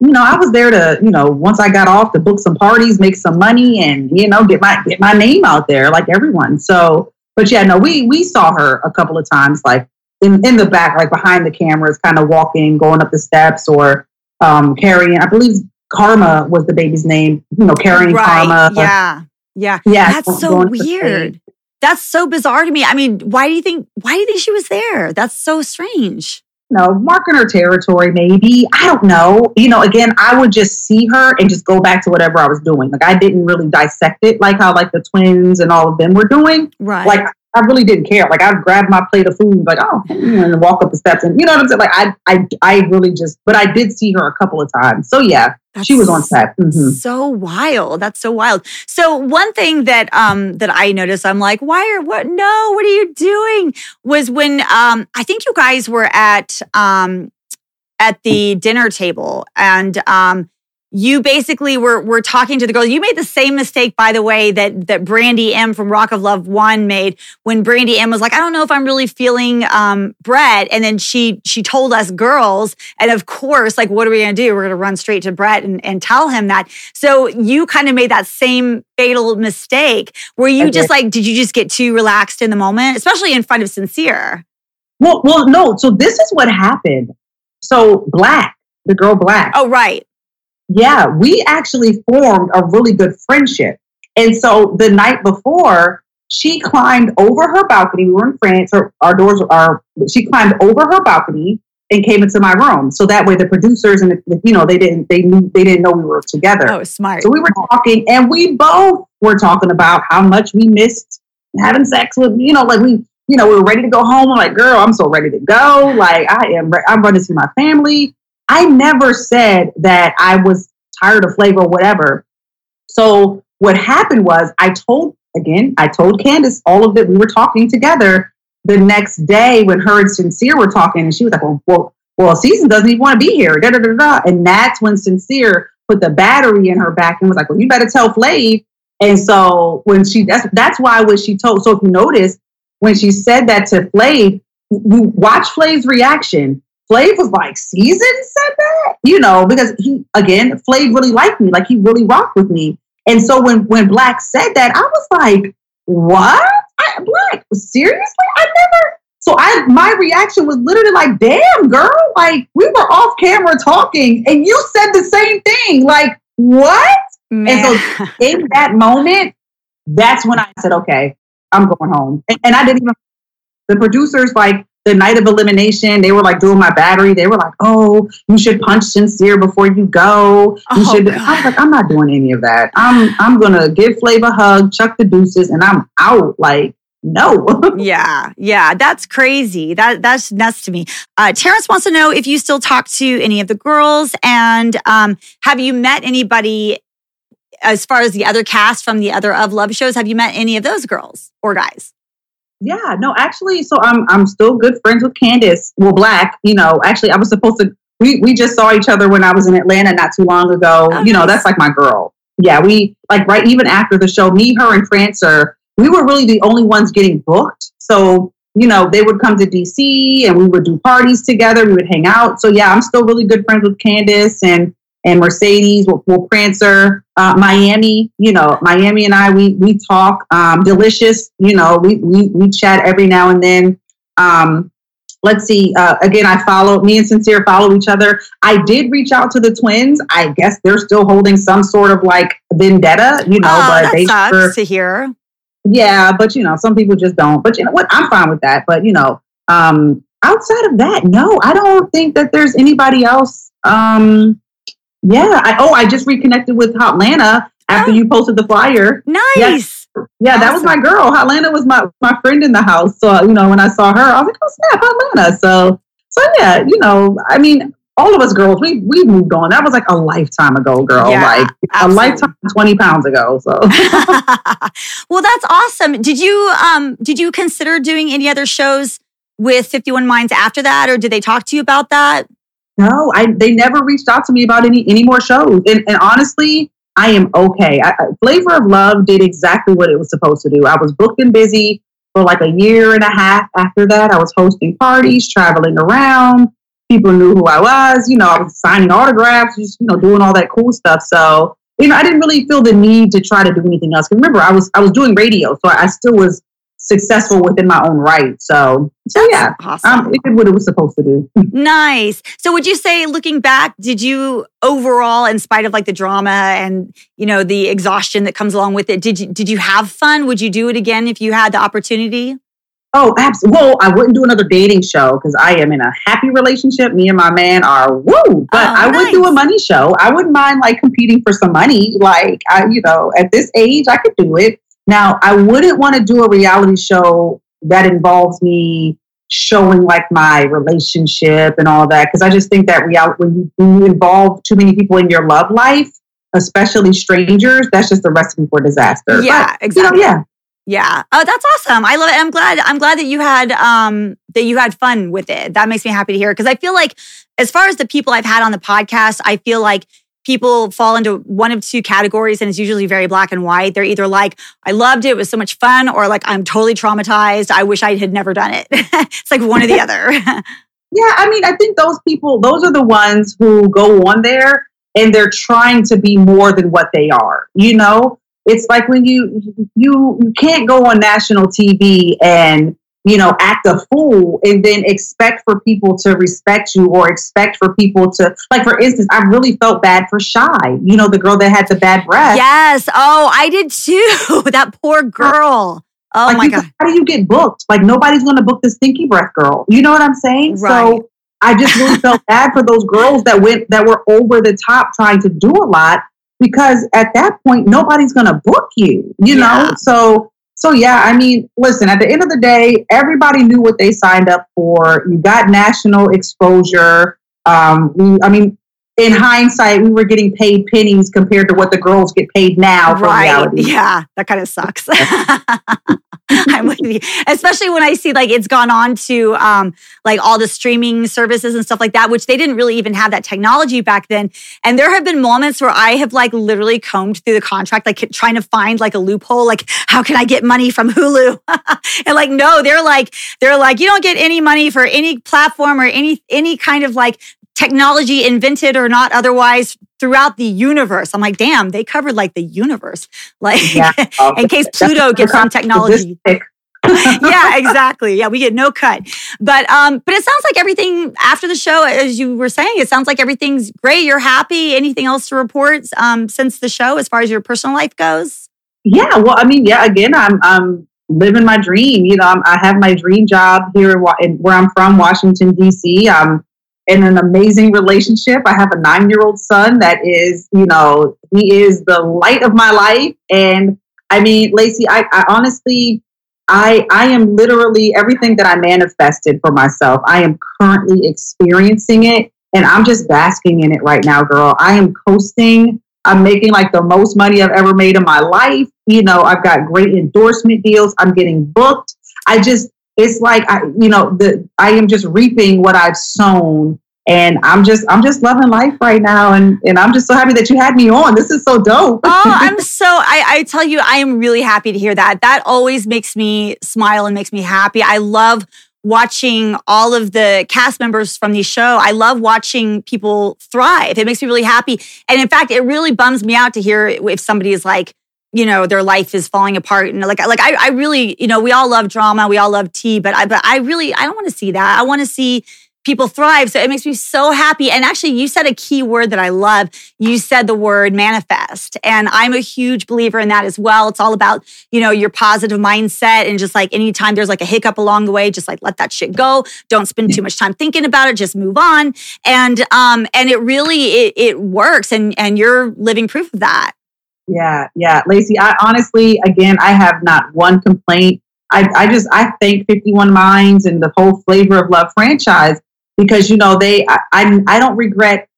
you know i was there to you know once i got off to book some parties make some money and you know get my get my name out there like everyone so but yeah no we we saw her a couple of times like in, in the back, like behind the cameras, kind of walking, going up the steps, or um, carrying. I believe Karma was the baby's name. You know, carrying Karma. Yeah. Yeah. yeah. That's so going up the weird. That's so bizarre to me. I mean, why do you think why do you think she was there? That's so strange. No, marking her territory, maybe. I don't know. You know, again, I would just see her and just go back to whatever I was doing. Like I didn't really dissect it, like how like the twins and all of them were doing. Right. Like I really didn't care. Like I'd grab my plate of food, like oh, and walk up the steps, and you know what I'm saying. Like I, I, I really just. But I did see her a couple of times. So yeah, she was on set. Mhm. So wild. That's so wild. So one thing that um that I noticed, I'm like, why are what no, what are you doing? Was when um I think you guys were at um at the dinner table and um you basically were were talking to the girl. You made the same mistake, by the way, that that Brandy M from Rock of Love One made when Brandy M was like, I don't know if I'm really feeling um Bret. And then she she told us girls, and of course, like, what are we gonna do? We're gonna run straight to Bret and, and tell him that. So you kind of made that same fatal mistake. Were you I just like, did you just get too relaxed in the moment, especially in front of Sincere? Well, well, no. So this is what happened. So Black, the girl Black. Oh, right. Yeah, we actually formed a really good friendship. And so the night before, she climbed over her balcony. We were in France. Her, our doors are. She climbed over her balcony and came into my room. So that way, the producers and the, you know they didn't they knew they didn't know we were together. Oh, smart. So we were talking, and we both were talking about how much we missed having sex with, you know, like we, you know, we were ready to go home. I'm like, girl, I'm so ready to go. Like I am, re- I'm ready to see my family. I never said that I was tired of flavor or whatever. So what happened was I told again, I told Candace all of it. We were talking together the next day when her and Sincere were talking, and she was like, well, well, well Season doesn't even want to be here. Da, da, da, da. And that's when Sincere put the battery in her back and was like, well, you better tell Flav. And so when she, that's, that's why when she told, so if you notice, when she said that to Flav, you watch Flav's reaction. Flav was like, Season said that? You know, because he, again, Flav really liked me. Like he really rocked with me. And so when, when Black said that, I was like, what? I, Black, seriously? I never, so I my reaction was literally like, damn, girl, like we were off camera talking and you said the same thing. Like, what? Man. And so in that moment, that's when I said, okay, I'm going home. And, and I didn't even the producers like the night of elimination, they were like doing my battery. They were like, "Oh, you should punch sincere before you go. You oh, should." God. I was like, "I'm not doing any of that. I'm I'm gonna give Flavor a hug, chuck the deuces, and I'm out." Like, no. yeah, yeah, that's crazy. That that's nuts to me. Uh, Terrence wants to know if you still talk to any of the girls, and um, have you met anybody as far as the other cast from the other of love shows? Have you met any of those girls or guys? Yeah, no, actually, so I'm I'm still good friends with Candace. Well, Black, you know, actually, I was supposed to. We we just saw each other when I was in Atlanta not too long ago. Oh, you know, nice. that's like my girl. Yeah, we like right even after the show, me, her, and Prancer, we were really the only ones getting booked. So you know, they would come to DC and we would do parties together. We would hang out. So yeah, I'm still really good friends with Candace and and Mercedes, will will Prancer, uh, Myammee. You know, Myammee and I, we we talk. Um, Deelishis. You know, we we we chat every now and then. Um, let's see. Uh, again, I follow me and Sincere follow each other. I did reach out to the twins. I guess they're still holding some sort of like vendetta. You know, oh, but they sucks for, to hear. Yeah, but you know, some people just don't. But you know what? I'm fine with that. But you know, um, outside of that, no, I don't think that there's anybody else. Um, yeah. I, oh, I just reconnected with Hotlanta after oh. you posted the flyer. Nice. Yes. Yeah, awesome. that was my girl. Hotlanta was my my friend in the house. So you know, when I saw her, I was like, oh snap, Hotlanta. So so yeah, you know, I mean, all of us girls, we we moved on. That was like a lifetime ago, girl. Yeah, like absolutely. a lifetime, twenty pounds ago. So, well, that's awesome. Did you um did you consider doing any other shows with Fifty One Minds after that, or did they talk to you about that? No, I they never reached out to me about any any more shows. And, and honestly, I am okay. I, Flavor of Love did exactly what it was supposed to do. I was booked and busy for like a year and a half. After that, I was hosting parties, traveling around. People knew who I was. You know, I was signing autographs, just you know, doing all that cool stuff. So you know, I didn't really feel the need to try to do anything else. Remember, I was I was doing radio, so I still was successful within my own right. So, so yeah, awesome. um, it did what it was supposed to do. nice. So, would you say, looking back, did you overall, in spite of like the drama and you know the exhaustion that comes along with it, did you did you have fun? Would you do it again if you had the opportunity? Oh, absolutely. Well, I wouldn't do another dating show because I am in a happy relationship. Me and my man are woo. But oh, I nice. would do a money show. I wouldn't mind like competing for some money. Like I, you know, at this age, I could do it. Now, I wouldn't want to do a reality show that involves me showing like my relationship and all that because I just think that reality when you, when you involve too many people in your love life, especially strangers, that's just a recipe for disaster. Yeah, but, exactly. You know, yeah. Yeah. Oh, that's awesome. I love it. I'm glad I'm glad that you had um that you had fun with it. That makes me happy to hear because I feel like as far as the people I've had on the podcast, I feel like people fall into one of two categories and it's usually very black and white. They're either like, I loved it, it was so much fun, or like, I'm totally traumatized. I wish I had never done it. it's like one or the other. yeah, I mean, I think those people, those are the ones who go on there and they're trying to be more than what they are. You know, it's like when you you you can't go on national TV and you know, act a fool and then expect for people to respect you or expect for people to, like, for instance, I really felt bad for Shy, you know, the girl that had the bad breath. Yes. Oh, I did too. that poor girl. Oh like, my God. How do you get booked? Like, nobody's going to book the stinky breath girl. You know what I'm saying? Right. So I just really felt bad for those girls that went, that were over the top trying to do a lot because at that point, nobody's going to book you, you yeah. know? So, so yeah, I mean, listen, at the end of the day, everybody knew what they signed up for. You got national exposure. Um, I mean, in hindsight, we were getting paid pennies compared to what the girls get paid now. right? Yeah, that kind of sucks. I'm with you, especially when I see like it's gone on to um, like all the streaming services and stuff like that, which they didn't really even have that technology back then. And there have been moments where I have like literally combed through the contract, like trying to find like a loophole, like how can I get money from Hulu? and like no, they're like they're like you don't get any money for any platform or any any kind of like technology invented or not otherwise throughout the universe. I'm like, damn, they covered like the universe. Like yeah. in case Pluto gets some technology. yeah, exactly. Yeah, we get no cut. But um, but it sounds like everything after the show, as you were saying, it sounds like everything's great. You're happy. Anything else to report um, since the show, as far as your personal life goes? Yeah, well, I mean, yeah. Again, I'm I'm living my dream. You know, I'm, i have my dream job here in, where I'm from, Washington D.C. I'm in an amazing relationship. I have a nine year old son that is, you know, he is the light of my life. And I mean, Lacey, I, I honestly, I, I am literally everything that I manifested for myself. I am currently experiencing it and I'm just basking in it right now, girl. I am coasting. I'm making like the most money I've ever made in my life. You know, I've got great endorsement deals. I'm getting booked. I just, it's like I, you know, the I am just reaping what I've sown, and I'm just I'm just loving life right now, and and I'm just so happy that you had me on. This is so dope. oh, I'm so I, I tell you, I am really happy to hear that. That always makes me smile and makes me happy. I love watching all of the cast members from the show. I love watching people thrive. It makes me really happy. And in fact, it really bums me out to hear if somebody is like, you know their life is falling apart and like like I, I really you know we all love drama we all love tea but I but I really I don't want to see that. I want to see people thrive so it makes me so happy. And actually you said a key word that I love. You said the word manifest and I'm a huge believer in that as well. It's all about you know your positive mindset and just like anytime there's like a hiccup along the way just like let that shit go. Don't spend too much time thinking about it just move on. And um and it really it, it works and and you're living proof of that yeah, yeah. Lacey, I honestly, again, I have not one complaint. I, I just, I thank 51 Minds and the whole Flavor of Love franchise because, you know, they, I, I, I don't regret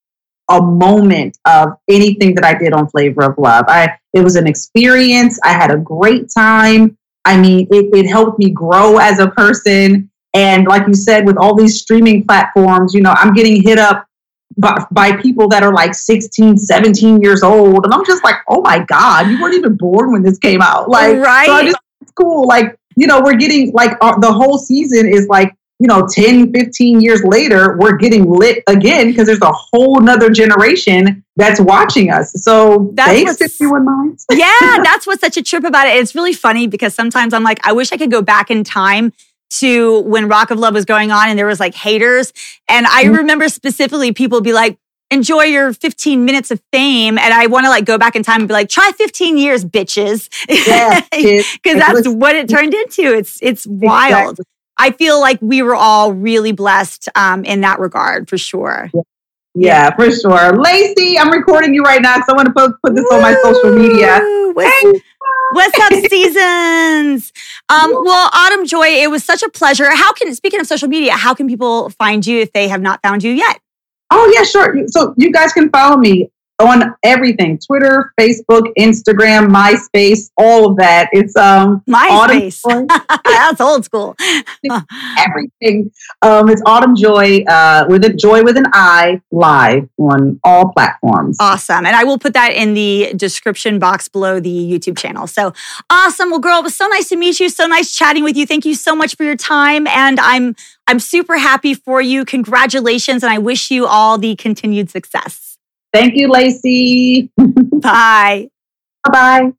a moment of anything that I did on Flavor of Love. I, it was an experience. I had a great time. I mean, it, it helped me grow as a person. And like you said, with all these streaming platforms, you know, I'm getting hit up by, by people that are like 16, 17 years old. And I'm just like, oh my God, you weren't even born when this came out. Like, right. So just, it's cool. Like, you know, we're getting like uh, the whole season is like, you know, 10, 15 years later, we're getting lit again because there's a whole nother generation that's watching us. So that's thanks, 51 Minds. yeah, that's what's such a trip about it. It's really funny because sometimes I'm like, I wish I could go back in time to when Rock of Love was going on and there was like haters. And I mm-hmm. remember specifically people be like, enjoy your 15 minutes of fame. And I want to like go back in time and be like, try 15 years, bitches. Yeah. Cause that's what it turned into. It's, it's wild. Exactly. I feel like we were all really blessed um, in that regard for sure. Yeah. Yeah, for sure. Lacey, I'm recording you right now because I want to put, put this Woo! on my social media. What's up, seasons? Um, well, Autumn Joy, it was such a pleasure. How can, speaking of social media, how can people find you if they have not found you yet? Oh, yeah, sure. So you guys can follow me on everything Twitter, Facebook, Instagram, MySpace, all of that. It's um MySpace. That's old school. everything. Um, it's Autumn Joy uh, with a joy with an I live on all platforms. Awesome. And I will put that in the description box below the YouTube channel. So awesome. Well, girl, it was so nice to meet you. So nice chatting with you. Thank you so much for your time. And I'm I'm super happy for you. Congratulations. And I wish you all the continued success. Thank you, Lacey. Bye. Bye.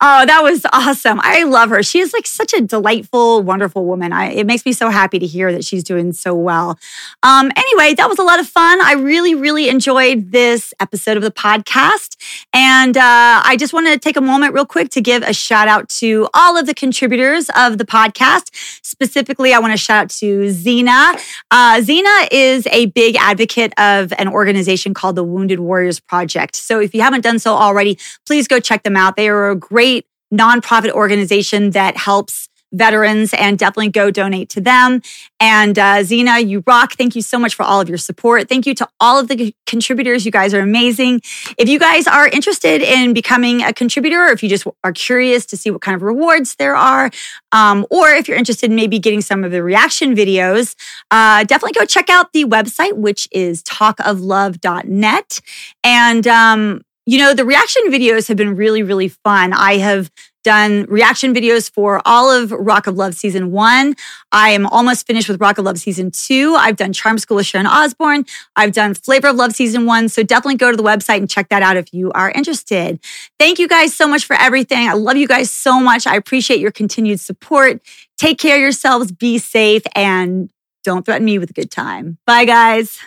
Oh, that was awesome. I love her. She is like such a delightful, wonderful woman. I, it makes me so happy to hear that she's doing so well. Um, anyway, that was a lot of fun. I really, really enjoyed this episode of the podcast. And uh, I just want to take a moment real quick to give a shout out to all of the contributors of the podcast. Specifically, I want to shout out to Zena. Uh, Zena is a big advocate of an organization called the Wounded Warriors Project. So if you haven't done so already, please go check them out. They are a great nonprofit organization that helps veterans and definitely go donate to them. And uh, Zena, you rock. Thank you so much for all of your support. Thank you to all of the contributors. You guys are amazing. If you guys are interested in becoming a contributor, or if you just are curious to see what kind of rewards there are, um, or if you're interested in maybe getting some of the reaction videos, uh, definitely go check out the website, which is talkoflove.net. And um, you know, the reaction videos have been really, really fun. I have done reaction videos for all of Rock of Love season one. I am almost finished with Rock of Love season two. I've done Charm School with Sharon Osbourne. I've done Flavor of Love season one. So definitely go to the website and check that out if you are interested. Thank you guys so much for everything. I love you guys so much. I appreciate your continued support. Take care of yourselves, be safe, and don't threaten me with a good time. Bye, guys.